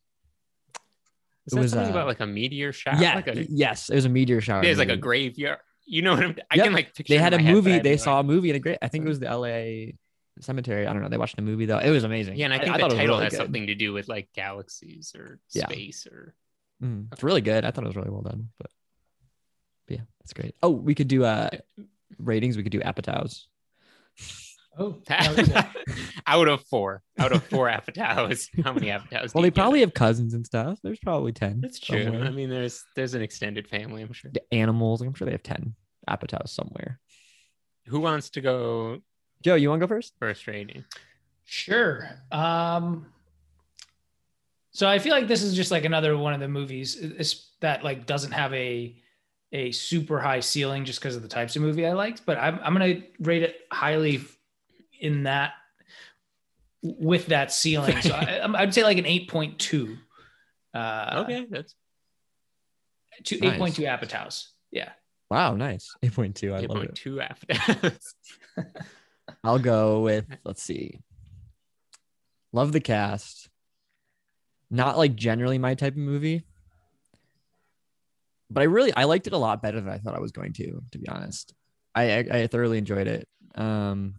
is It that was, something uh, about like a meteor shower? yeah like a, yes it was a meteor shower there's like a graveyard. You know what I'm? I Yep. can like picture. they had a my head, but movie they like- saw a movie and a great i think it was the la cemetery i don't know they watched a movie though it was amazing Yeah, and I think thought the was title really has good. something to do with like galaxies or Yeah. space or. Mm, it's really good i thought it was really well done but, but yeah that's great oh we could do uh ratings we could do apatows Oh, <laughs> <laughs> out of four, out of four <laughs> Apatows, how many Apatows? well they probably have cousins and stuff there's probably 10 That's true. somewhere. I mean, there's there's an extended family. I'm sure. the animals. I'm sure they have 10 apatows somewhere. Who wants to go Joe, you want to go first? first rating? Sure. Um, so I feel like this is just like another one of the movies that like doesn't have a a super high ceiling just because of the types of movie I liked, but I'm I'm gonna rate it highly in that with that ceiling. So I, I'm- I'd say like an eight point two. Uh, Okay, that's to Nice. eight point two Apatows. Yeah. Wow, nice. 8.2. I eight love point it. two Apatows. <laughs> I'll go with, let's see. Love the cast. Not like generally my type of movie. But I really I liked it a lot better than I thought I was going to, to be honest. I I, I thoroughly enjoyed it. Um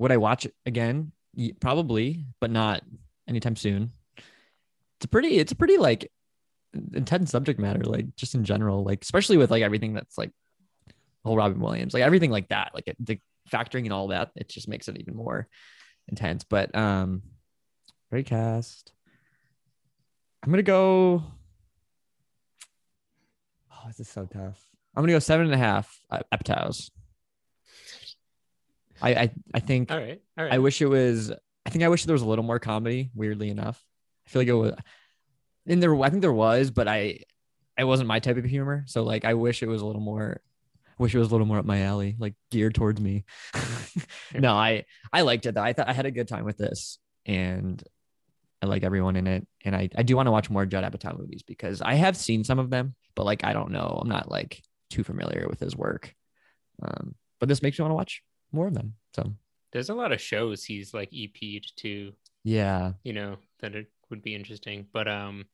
would I watch it again? Probably, but not anytime soon. It's a pretty it's a pretty like intense subject matter, like just in general, like especially with like everything that's like whole Robin Williams, like everything like that, like the factoring and all that, it just makes it even more intense. But um, great cast. I'm gonna go. Oh, this is so tough. I'm gonna go seven and a half uh. I, I I think all right, all right. I wish it was. I think I wish there was a little more comedy. Weirdly enough, I feel like it was. And there, I think there was, but I, it wasn't my type of humor. So like, I wish it was a little more. Wish it was a little more up my alley, like geared towards me. <laughs> no, I I liked it though. I thought I had a good time with this, and I like everyone in it. And I I do want to watch more Judd Apatow movies because I have seen some of them, but like I don't know, I'm not like too familiar with his work. Um, but this makes me want to watch more of them. So There's a lot of shows he's like EP'd to, yeah, you know, that it would be interesting. But um,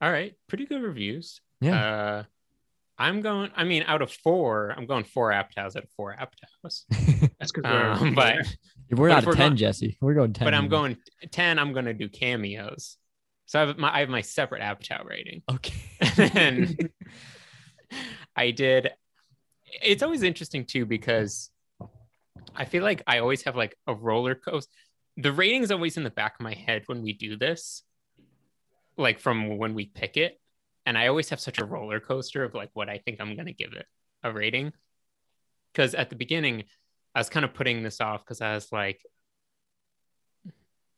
all right, pretty good reviews. Yeah. Uh, I'm going. I mean, out of four, I'm going four Apatows out of four Apatows. <laughs> That's because Um, but <laughs> we're not at ten, going- Jesse. We're going ten. but I'm going ten. I'm going to do cameos. So I have my I have my separate Apatow rating. Okay. <laughs> and I did. It's always interesting too because I feel like I always have like a roller coaster. The rating's always in the back of my head when we do this, like from when we pick it. And I always have such a roller coaster of like what I think I'm going to give it a rating. Because at the beginning, I was kind of putting this off because I was like,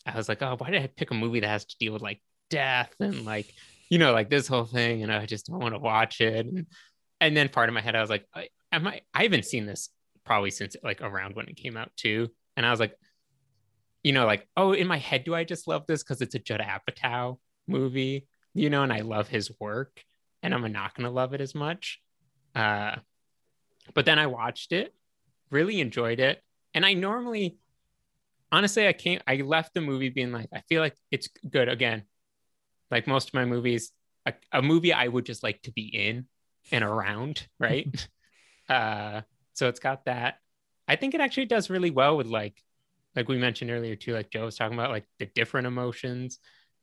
I was like, oh, why did I pick a movie that has to deal with like death and like, you know, like this whole thing? And I just don't want to watch it. And, and then part of my head, I was like, am I, I haven't seen this probably since like around when it came out too. And I was like, you know, like, oh, in my head, do I just love this because it's a Judd Apatow movie, you know, and I love his work and I'm not going to love it as much. Uh, but then I watched it, really enjoyed it. And I normally, honestly, I can't, I left the movie being like, I feel like it's good. Again, like most of my movies, a, a movie I would just like to be in and around, right? <laughs> uh, so it's got that. I think it actually does really well with like, like we mentioned earlier too, like Joe was talking about like the different emotions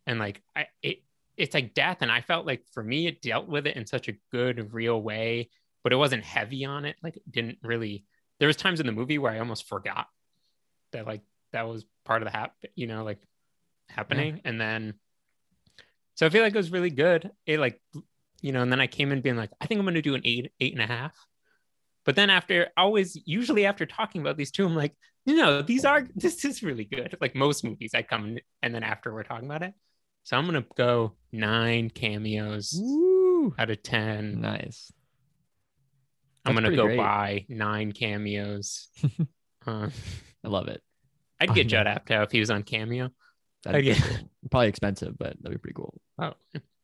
and like I it it's like death. And I felt like for me it dealt with it in such a good, real way, but it wasn't heavy on it. Like it didn't really there was times in the movie where I almost forgot that like that was part of the hap you know, like happening. Yeah. And then so I feel like it was really good. It like you know, and then I came in being like, I think I'm gonna do an eight, eight and a half. But then after always usually after talking about these two, I'm like, you know, these are <laughs> this is really good. Like most movies, I come and then after we're talking about it. So I'm gonna go nine cameos Woo. out of ten. Nice. I'm gonna go great. buy nine cameos. uh, <laughs> I love it. I'd get Judd Apatow if he was on Cameo. That'd be get- cool. Probably expensive, but that'd be pretty cool. Oh,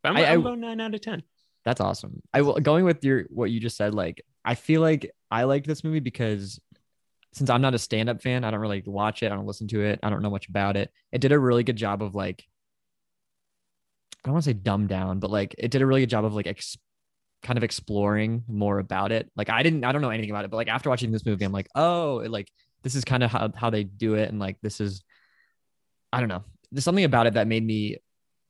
I'm, I- I, am I- going nine out of ten. That's awesome. I will going with your what you just said. Like, I feel like I liked this movie because since I'm not a stand-up fan, I don't really watch it. I don't listen to it. I don't know much about it. It did a really good job of like, I don't want to say dumb down, but like it did a really good job of like ex- kind of exploring more about it. Like I didn't, I don't know anything about it, but like after watching this movie, I'm like, oh, it, like this is kind of how how they do it, and like this is, I don't know, there's something about it that made me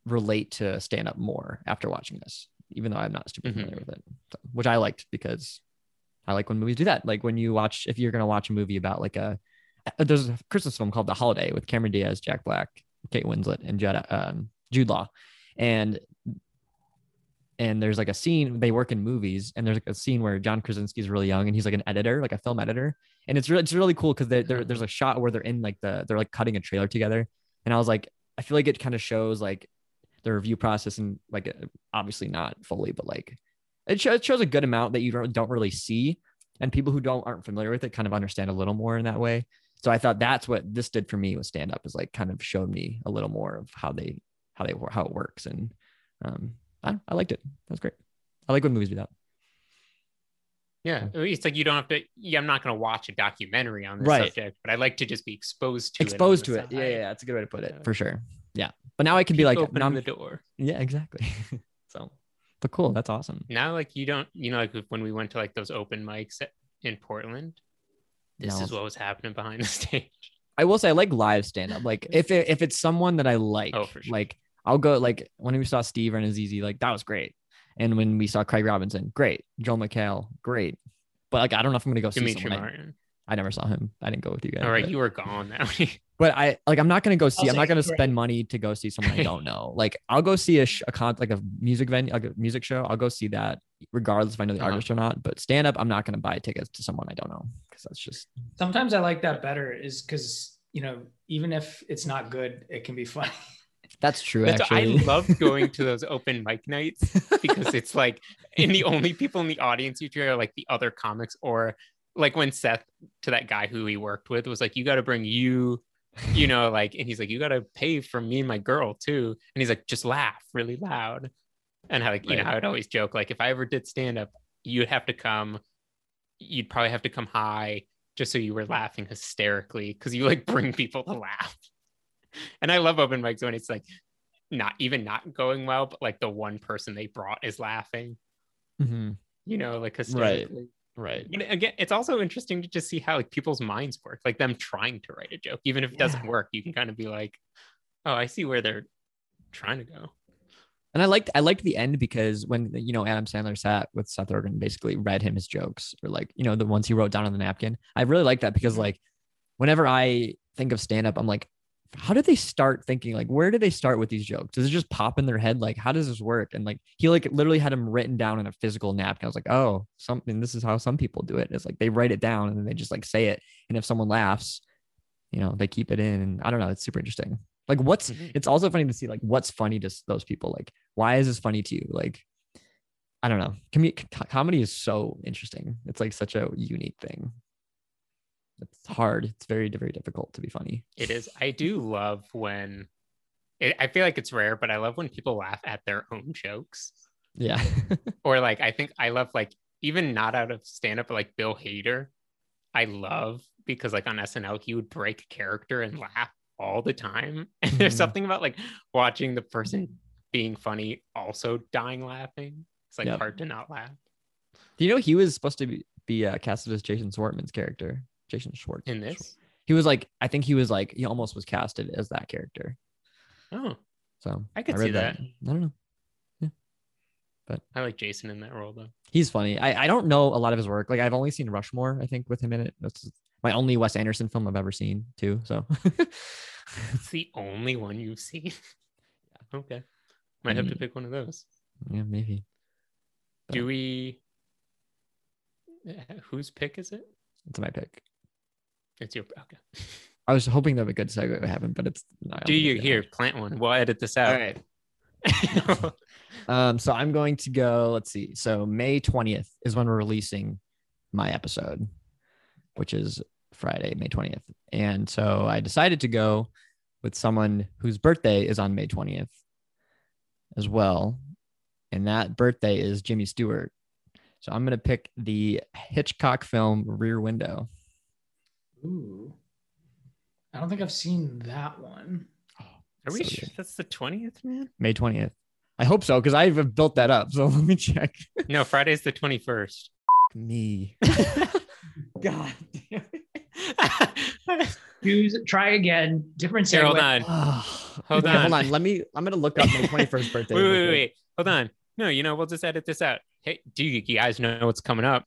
relate to stand up more after watching this, even though I'm not super Mhm. familiar with it, so, which I liked because I like when movies do that. Like when you watch, if you're gonna watch a movie about like a, there's a Christmas film called The Holiday with Cameron Diaz, Jack Black, Kate Winslet, and Judd, um, Jude Law, and and there's like a scene they work in movies, and there's like a scene where John Krasinski is really young and he's like an editor, like a film editor, and it's really it's really cool because there there's a shot where they're in like the they're like cutting a trailer together, and I was like, I feel like it kind of shows like the review process and like uh, obviously not fully, but like it, show, it shows a good amount that you don't, don't really see and people who don't aren't familiar with it kind of understand a little more in that way. So i thought that's what this did for me with stand up is like kind of showed me a little more of how they how they how it works. And um i, I liked it. That was great. I like when movies do that. Yeah, it's like you don't have to. Yeah, I'm not going to watch a documentary on this Right. subject, but I like to just be exposed to exposed it. to it. Yeah yeah that's a good way to put it for sure yeah but now i can be like Open I'm- the door. yeah exactly <laughs> so but cool that's awesome Now, like you don't, you know, like when we went to like those open mics in Portland, this No. is what was happening behind the <laughs> stage. I will say I like live stand up. Like if it, if it's someone that I like, Oh, for sure. like I'll go like when we saw Steve and Azizi, like that was great. And when we saw Craig Robinson, great. Joel McHale, great. But like I don't know if I'm gonna go see Dimitri someone. I, never saw him. I didn't go with you guys. All right, but, you were gone now. <laughs> but I like I'm not gonna go see. I'll I'm not gonna great. spend money to go see someone I <laughs> don't know. Like I'll go see a, sh- a con like a music venue, like a music show. I'll go see that regardless if I know the Uh-huh. artist or not. But stand up, I'm not gonna buy tickets to someone I don't know because that's just Sometimes I like that better, is because you know even if it's not good, it can be funny. <laughs> that's true. That's, I love going to those open mic nights because it's like, and the only people in the audience usually are like the other comics, or like when Seth to that guy who he worked with was like, you got to bring you, you know, like, and he's like, you got to pay for me and my girl too, and he's like, just laugh really loud, and how like you know how I'd always joke like if I ever did stand up, you'd have to come, you'd probably have to come high just so you were laughing hysterically because you like bring people to laugh. And I love open mics when it's like not even not going well, but like the one person they brought is laughing, Mhm. you know, like hysterically. right. And again, it's also interesting to just see how like people's minds work, like them trying to write a joke, even if it doesn't work, you can kind of be like, oh, I see where they're trying to go. And I liked I liked the end because when you know Adam Sandler sat with Seth Rogen and basically read him his jokes or like you know the ones he wrote down on the napkin. I really like that because mm-hmm. like whenever I think of stand up, I'm like, how did they start thinking like where did they start with these jokes? Does it just pop in their head? Like how does this work? And like he like literally had them written down in a physical napkin. I was like, oh, something. This is how some people do it. It's like they write it down and then they just like say it. And if someone laughs, you know, they keep it in. And I don't know. It's super interesting. Like what's mm-hmm. it's also funny to see like what's funny to those people. Like why is this funny to you? Like I don't know. Com- comedy is so interesting. It's like such a unique thing. It's hard. It's very very difficult to be funny. It is. I do love when it, I feel like it's rare, but I love when people laugh at their own jokes. Yeah. <laughs> or like I think I love like even not out of stand up, but like Bill Hader, I love because like on SNL he would break character and laugh all the time. <laughs> And there's Mhm. something about like watching the person being funny also dying laughing. It's like Yep. hard to not laugh Do you know he was supposed to be, be uh, casted as Jason Schwartzman's character? Jason Schwartz. in this. He was like, I think he was like, he almost was casted as that character. Oh, So I could read see that. I don't know. But I like Jason in that role though. He's funny. I, I don't know a lot of his work. Like I've only seen Rushmore, I think, with him in it. That's my only Wes Anderson film I've ever seen too. So <laughs> It's the only one you've seen. Yeah. Okay. Might have to Mm. pick one of those. yeah, maybe. Do we whose pick is it? It's my pick. It's your okay. I was hoping that would be a good segue would happen, but it's don't Do you here plant one? We'll edit this out. All right. <laughs> Um, so I'm going to go, let's see. So May 20th is when we're releasing my episode, which is Friday, May 20th. And so I decided to go with someone whose birthday is on May 20th as well. And that birthday is Jimmy Stewart. So I'm going to pick the Hitchcock film Rear Window. Ooh. I don't think I've seen that one. Are we So sure that's the twentieth, man? May 20th. I hope so because I've built that up. <laughs> So let me check. No, Friday's the twenty first. Me. <laughs> God damn it. <laughs> Use try again. Different Here, hold segue. on. Ah. Hold Okay, on. hold on. Let me. I'm gonna look up my 21st birthday. Wait, wait, wait, wait. Hold on. No, you know, we'll just edit this out. Hey, do you guys know what's coming up?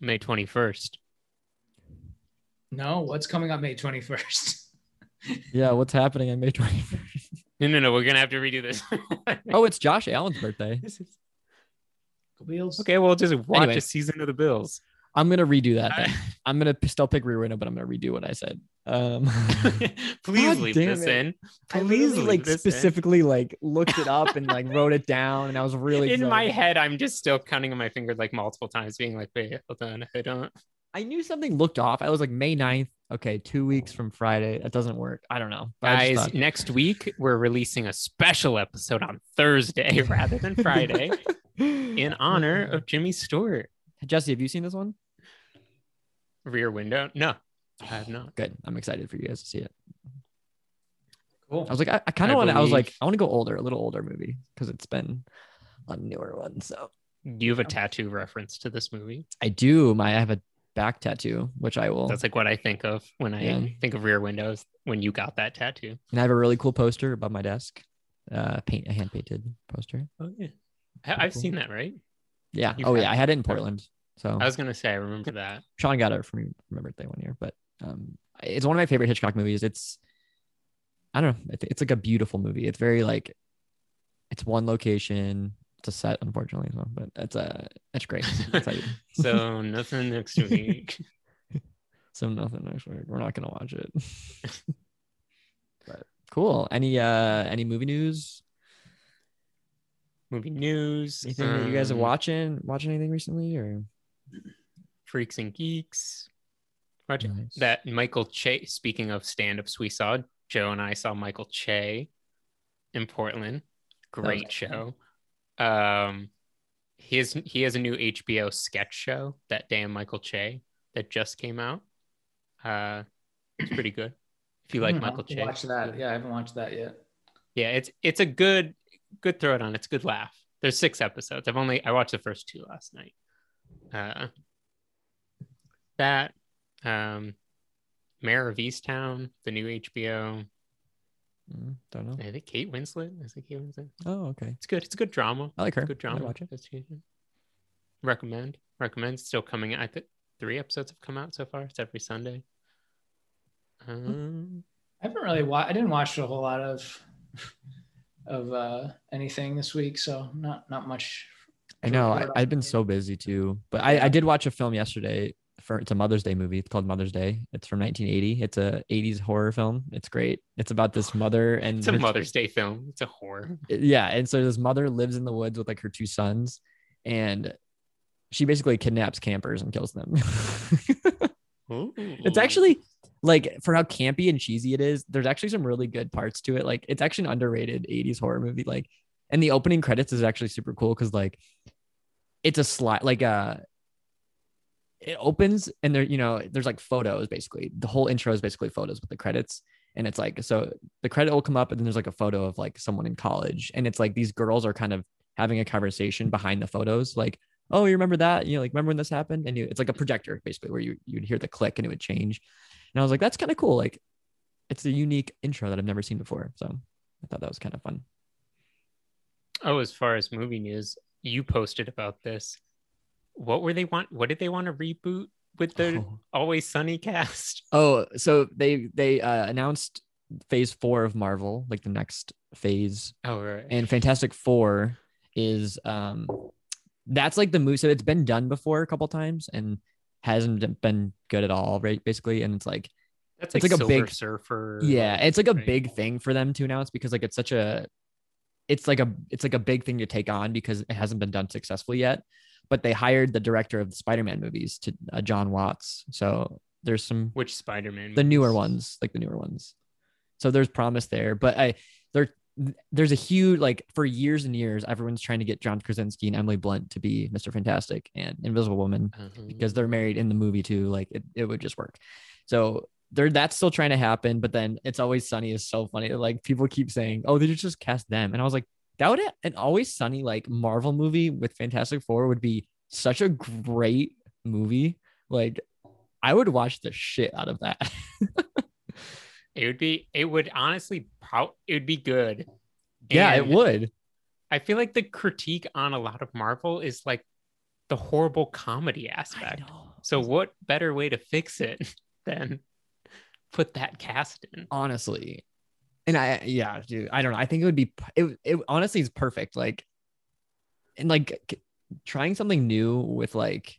May twenty first. No, what's coming up May 21st? <laughs> Yeah, what's happening on May 21st? No, no, no. We're gonna have to redo this. Oh, it's Josh Allen's birthday. Wheels. okay, we'll just watch Anyway. a season of the Bills. I'm gonna redo that. Then. <laughs> I'm gonna still pick Rear Window, but I'm gonna redo what I said. Um, <laughs> Please God leave this it. in. Please leave like this in. specifically like looked it up and like wrote it down, and I was really in my head, I'm just still counting on my fingers like multiple times, being like, wait, hold on, I don't. I knew something looked off. I was like May 9th. Okay, two weeks from Friday. That doesn't work. I don't know. But Guys, thought- next week we're releasing a special episode on Thursday <laughs> rather than Friday <laughs> in honor of Jimmy Stewart. Jesse, have you seen this one? Rear Window? No, I have not. Good. I'm excited for you guys to see it. Cool. I was like, I, I kind of want to, I was like, I want to go older, a little older movie because it's been a newer one. So Do you have a tattoo reference to this movie? I do. My, I have a back tattoo, which I will, That's like what I think of when I Yeah. think of Rear Windows when you got that tattoo. and I have a really cool poster above my desk, uh, paint a hand painted poster. Oh, yeah. I- I've Cool. seen that, right? Yeah. You've oh yeah. I had it in. Portland. So I was going to say, I remember that. Sean got it for me for my birthday one year, but um, it's one of my favorite Hitchcock movies. It's, I don't know, it's like a beautiful movie. It's very like, it's one location. A set, unfortunately, so, but it's uh, it's great. <laughs> <laughs> So nothing next week. <laughs> so nothing next week. We're not gonna watch it. but cool. Any uh, any movie news? Movie news. Anything that you guys are um, watching? Watching anything recently or? Freaks and Geeks. Watch Nice. that Michael Che. Speaking of stand-ups, we saw Joe and I saw Michael Che in Portland. Great show. Um, he has he has a new HBO sketch show that damn Michael Che that just came out. Uh, it's pretty good. If you like Hmm, Michael Che, Watch that. Yeah, I haven't watched that yet. yeah, it's it's a good good throw it on. It's a good laugh. There's six episodes. I've only I watched the first two last night. Uh, that um, Mare of Easttown, the new HBO. Mm, don't know. I think Kate Winslet. Is it Kate Winslet? Oh, okay. It's good. It's a good drama. I like her. It's a good I drama. watch it. Recommend. Recommend. Still coming. I think three episodes have come out so far. It's every Sunday. Um, I haven't really watched. I didn't watch a whole lot of of uh, anything this week, so not not much. I know. I, I've been so busy too, but I, I did watch a film yesterday. For it's a Mother's Day movie. It's called Mother's Day. It's from 1980. It's a 80s horror film. It's great. It's about this <sighs> mother and it's a her- Mother's Day film. It's a horror. yeah and so this mother lives in the woods with like her two sons and she basically kidnaps campers and kills them <laughs> it's actually like for how campy and cheesy it is there's actually some really good parts to it like it's actually an underrated 80s horror movie like and the opening credits is actually super cool because like it's a slide like uh it opens and there you know there's like photos basically. The whole intro is basically photos with the credits. And it's like so the credit will come up and then there's like a photo of like someone in college. And it's like these girls are kind of having a conversation behind the photos like oh you remember that? You know like remember when this happened? And you it's like a projector basically where you you'd hear the click and it would change. And i was like that's kind of cool. Like it's a unique intro that i've never seen before. So i thought that was kind of fun. Oh, as far as movie news, you posted about this. What were they want? What did they want to reboot with the Oh. Always Sunny <laughs> cast? oh so they they uh, announced phase four of marvel like the next phase Oh, right. and Fantastic Four is um that's like the movie. So it's been done before a couple times and hasn't been good at all, right? Basically, and it's like That's it's like, like a big- Surfer. yeah, it's like a right? big thing for them to announce because like it's such a it's like a it's like a big thing to take on because it hasn't been done successfully yet. But they hired the director of the Spider-Man movies to uh, John Watts. So there's some Which Spider-Man? the newer movies? ones, like the newer ones. So there's promise there, but I there there's a huge like for years and years, everyone's trying to get John Krasinski and Emily Blunt to be Mr. Fantastic and Invisible Woman Uh-huh. because they're married in the movie too. Like it, it would just work. So they're that's still trying to happen, but then it's always sunny is so funny. Like people keep saying, Oh, they just cast them. And I was like, that would an always sunny like Marvel movie with Fantastic Four would be such a great movie. Like I would watch the shit out of that. <laughs> It would be. It would honestly. Pro- it would be good. yeah, it would. I feel like the critique on a lot of Marvel is like the horrible comedy aspect. So what better way to fix it <laughs> than put that cast in? honestly and i yeah dude i don't know i think it would be it, it honestly is perfect like and like trying something new with like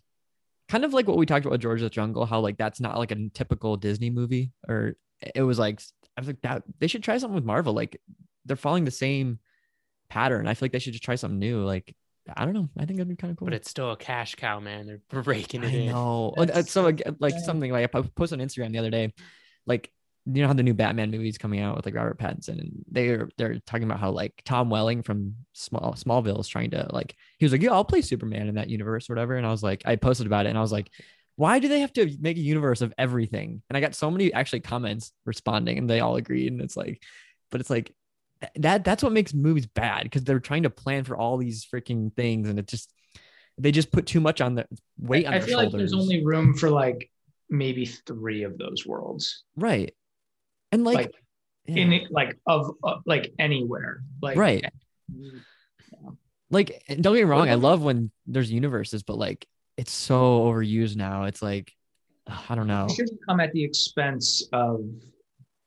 kind of like what we talked about with george the jungle how like that's not like a typical disney movie or it was like i was like that they should try something with marvel like they're following the same pattern i feel like they should just try something new like i don't know i think that'd be kind of cool But it's still a cash cow, man. They're breaking it I in. know. Uh, so like, like something like I posted on Instagram the other day, like you know how the new Batman movie is coming out with like Robert Pattinson, and they're they're talking about how like Tom Welling from Small Smallville is trying to like he was like yeah I'll play Superman in that universe or whatever, and I was like I posted about it and I was like why do they have to make a universe of everything? And I got so many actually comments responding, and they all agreed, and it's like, but it's like that that's what makes movies bad because they're trying to plan for all these freaking things, and it just they just put too much on the weight on I their feel shoulders. like there's only room for like maybe three of those worlds. Right. And like, Like, in it, like of uh, like anywhere. Like Right. like don't get me wrong, I love when there's universes, but like it's so overused now. It's like I don't know. It shouldn't come at the expense of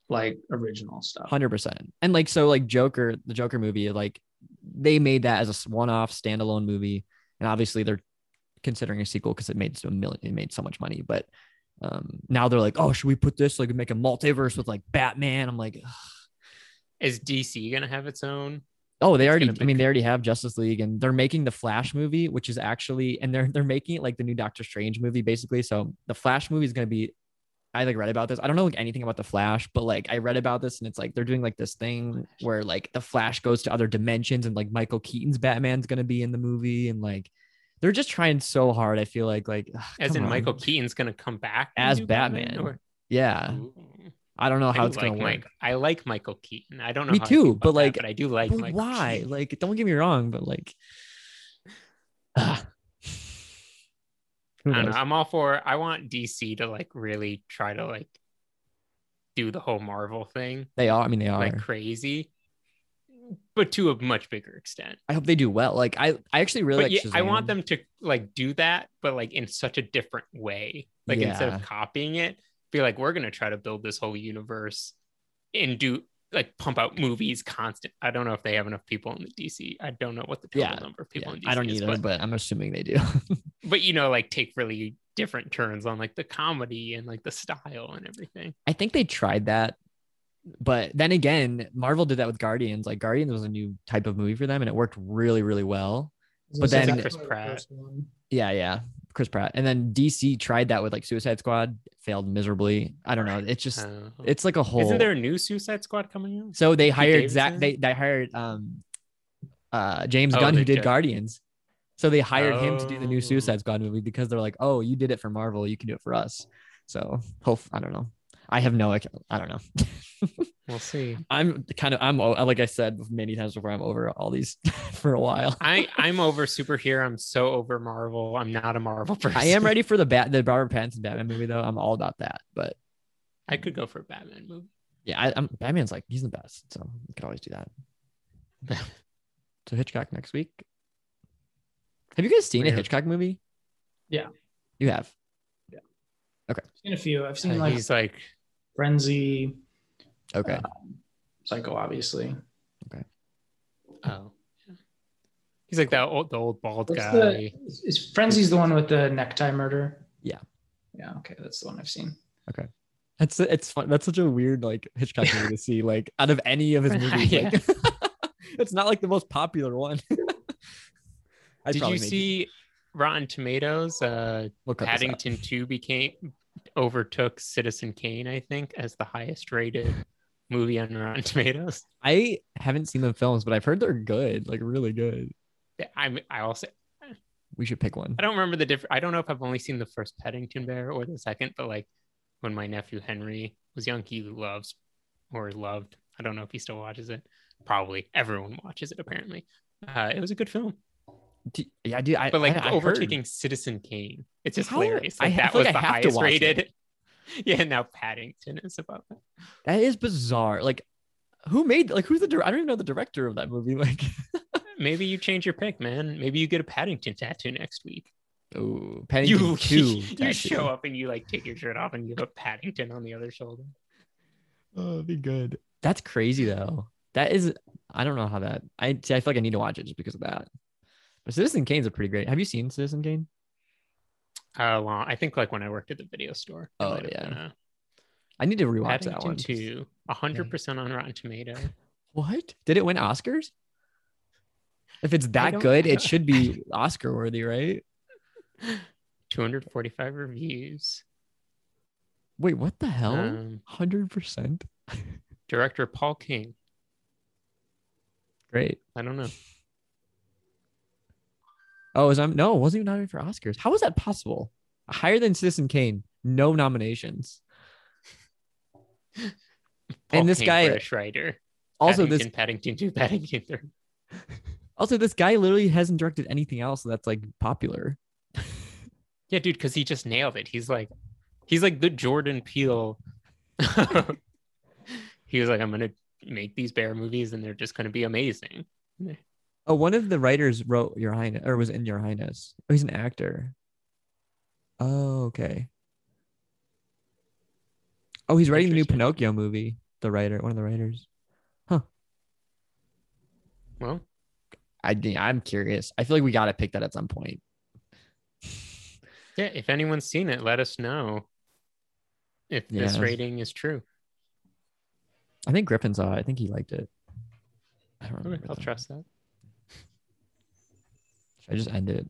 like original stuff. Hundred percent. And like so, like Joker, the Joker movie, like they made that as a one-off standalone movie, and obviously they're considering a sequel because it made so million, it made so much money. But um now they're like, oh, should we put this like make a multiverse with like Batman? I'm like, ugh. Is DC gonna have its own? Oh, they It's already. gonna I mean, they already have Justice League, and they're making the Flash movie, which is actually, and they're they're making it like the new Doctor Strange movie, basically. So the Flash movie is going to be. I like read about this. I don't know like anything about the Flash, but like I read about this, and it's like they're doing like this thing where like the Flash goes to other dimensions, and like Michael Keaton's Batman's going to be in the movie, and like they're just trying so hard. I feel like like ugh, As in on. Michael Keaton's gonna come back as New Batman. or- Yeah, I don't know how it's going like to work. I like Michael Keaton. I don't know. Me how too, but that, like, but I do like but Michael why? Keaton. Like, don't get me wrong, but like. I don't know. I'm all for. I want DC to like really try to like do the whole Marvel thing They are. I mean, they are. like crazy, but to a much bigger extent. I hope they do well. Like I, I actually really like. yeah, I want them to like do that, but like in such a different way. Like instead of copying it, be like, we're gonna try to build this whole universe and do like pump out movies constant. I don't know if they have enough people in the DC. I don't know what the total Yeah, number of people Yeah, in DC I don't is, either, but, but I'm assuming they do. <laughs> but you know, like take really different turns on like the comedy and like the style and everything. I think they tried that, but then again, Marvel did that with Guardians. Like Guardians was a new type of movie for them, and it worked really, really well. But then, Chris Pratt. yeah, yeah, Chris Pratt, and then DC tried that with like Suicide Squad, failed miserably. I don't know. It's just, Uh, it's like a whole. Isn't there a new Suicide Squad coming out? So they Pete hired Zach. They they hired um, uh, James Oh, Gunn who did did. Guardians. So they hired him to do the new Oh. Suicide Squad movie because they're like, oh, you did it for Marvel, you can do it for us. So hope I don't know. I have no. I don't know. <laughs> We'll see. I'm kind of I'm like I said many times before. I'm over all these <laughs> for a while. I I'm over superhero. I'm so over Marvel. I'm not a Marvel person. I am ready for the bat the Robert Pattinson Batman movie though. I'm all about that. But I could go for a Batman movie. yeah, I, I'm Batman's like he's the best, so we could always do that. <laughs> so Hitchcock next week. Have you guys seen a Hitchcock movie? Yeah. You have. Yeah. Okay. I've seen a few. I've seen Uh, like he's like Frenzy, Okay. um, Psycho, obviously. Okay. Oh, yeah. he's like that old the old bald What's guy. the is, is Frenzy's the one with the necktie murder? Yeah. Yeah. Okay, that's the one I've seen. Okay. That's it's fun. That's such a weird like Hitchcock movie to see. <laughs> Like out of any of his movies, Yeah. like, <laughs> it's not like the most popular one. <laughs> I'd Did you make- see Rotten Tomatoes? Uh, We'll cut this out. Paddington Two became overtook Citizen Kane, I think, as the highest rated movie on Rotten <laughs> Tomatoes. I haven't seen the films, but I've heard they're good, like really good. I I also We should pick one. I don't remember the different. I don't know if I've only seen the first Paddington Bear or the second, but like when my nephew Henry was young, he loves or loved. I don't know if he still watches it. Probably everyone watches it. Apparently, uh, it was a good film. D- Yeah, dude. I, But like I, overtaking Citizen Kane, it's just How- hilarious. I Like, I that was like the I have to highest watch it. <laughs> Yeah, now Paddington is about. Heard. That is bizarre. Like, who made like who's the dir- I don't even know the director of that movie. Like, <laughs> Maybe you change your pick, man. Maybe you get a Paddington tattoo next week. oh, Paddington You <laughs> Two. you tattoo. show up and you like take your shirt off and you have a Paddington on the other shoulder. Oh, be good. That's crazy though. That is. I don't know how that. I see. I feel like I need to watch it just because of that. But Citizen Kane's a pretty great. Have you seen Citizen Kane? Uh, well, I think like when I worked at the video store. Oh, yeah. I need to rewatch that one. Two, hundred percent on Rotten Tomato. What? Did it win Oscars? If it's that good, it should be <laughs> Oscar worthy, right? Two hundred forty-five reviews. Wait, what the hell? Um, Hundred percent. <laughs> Director Paul King. Great. I don't know. Oh, is I'm no, it wasn't even nominated for Oscars. How is that possible? Higher than Citizen Kane, no nominations. <laughs> And this guy- writer. Also, Paddington, this Paddington Two, Paddington Three. <laughs> also this guy literally hasn't directed anything else that's like popular. <laughs> Yeah, dude, because he just nailed it. He's like, he's like the Jordan Peele. he was like, I'm gonna make these bear movies, and they're just gonna be amazing. Oh, one of the writers wrote Your Highness or was in Your Highness. Oh, he's an actor. Oh, okay. Oh, he's writing the new Pinocchio movie. The writer, one of the writers. Huh. Well, I I'm curious. I feel like we gotta pick that at some point. yeah. If anyone's seen it, let us know. If this Yeah. rating is true, I think Griffin saw it. I think he liked it. I don't okay, I'll though. trust that. Should I just end it?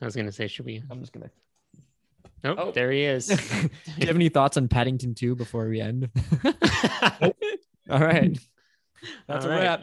I was gonna say, should we? I'm just gonna. Nope, Oh. there he is. <laughs> Do you have any thoughts on Paddington 2 before we end? <laughs> <laughs> All right. That's All a right. wrap.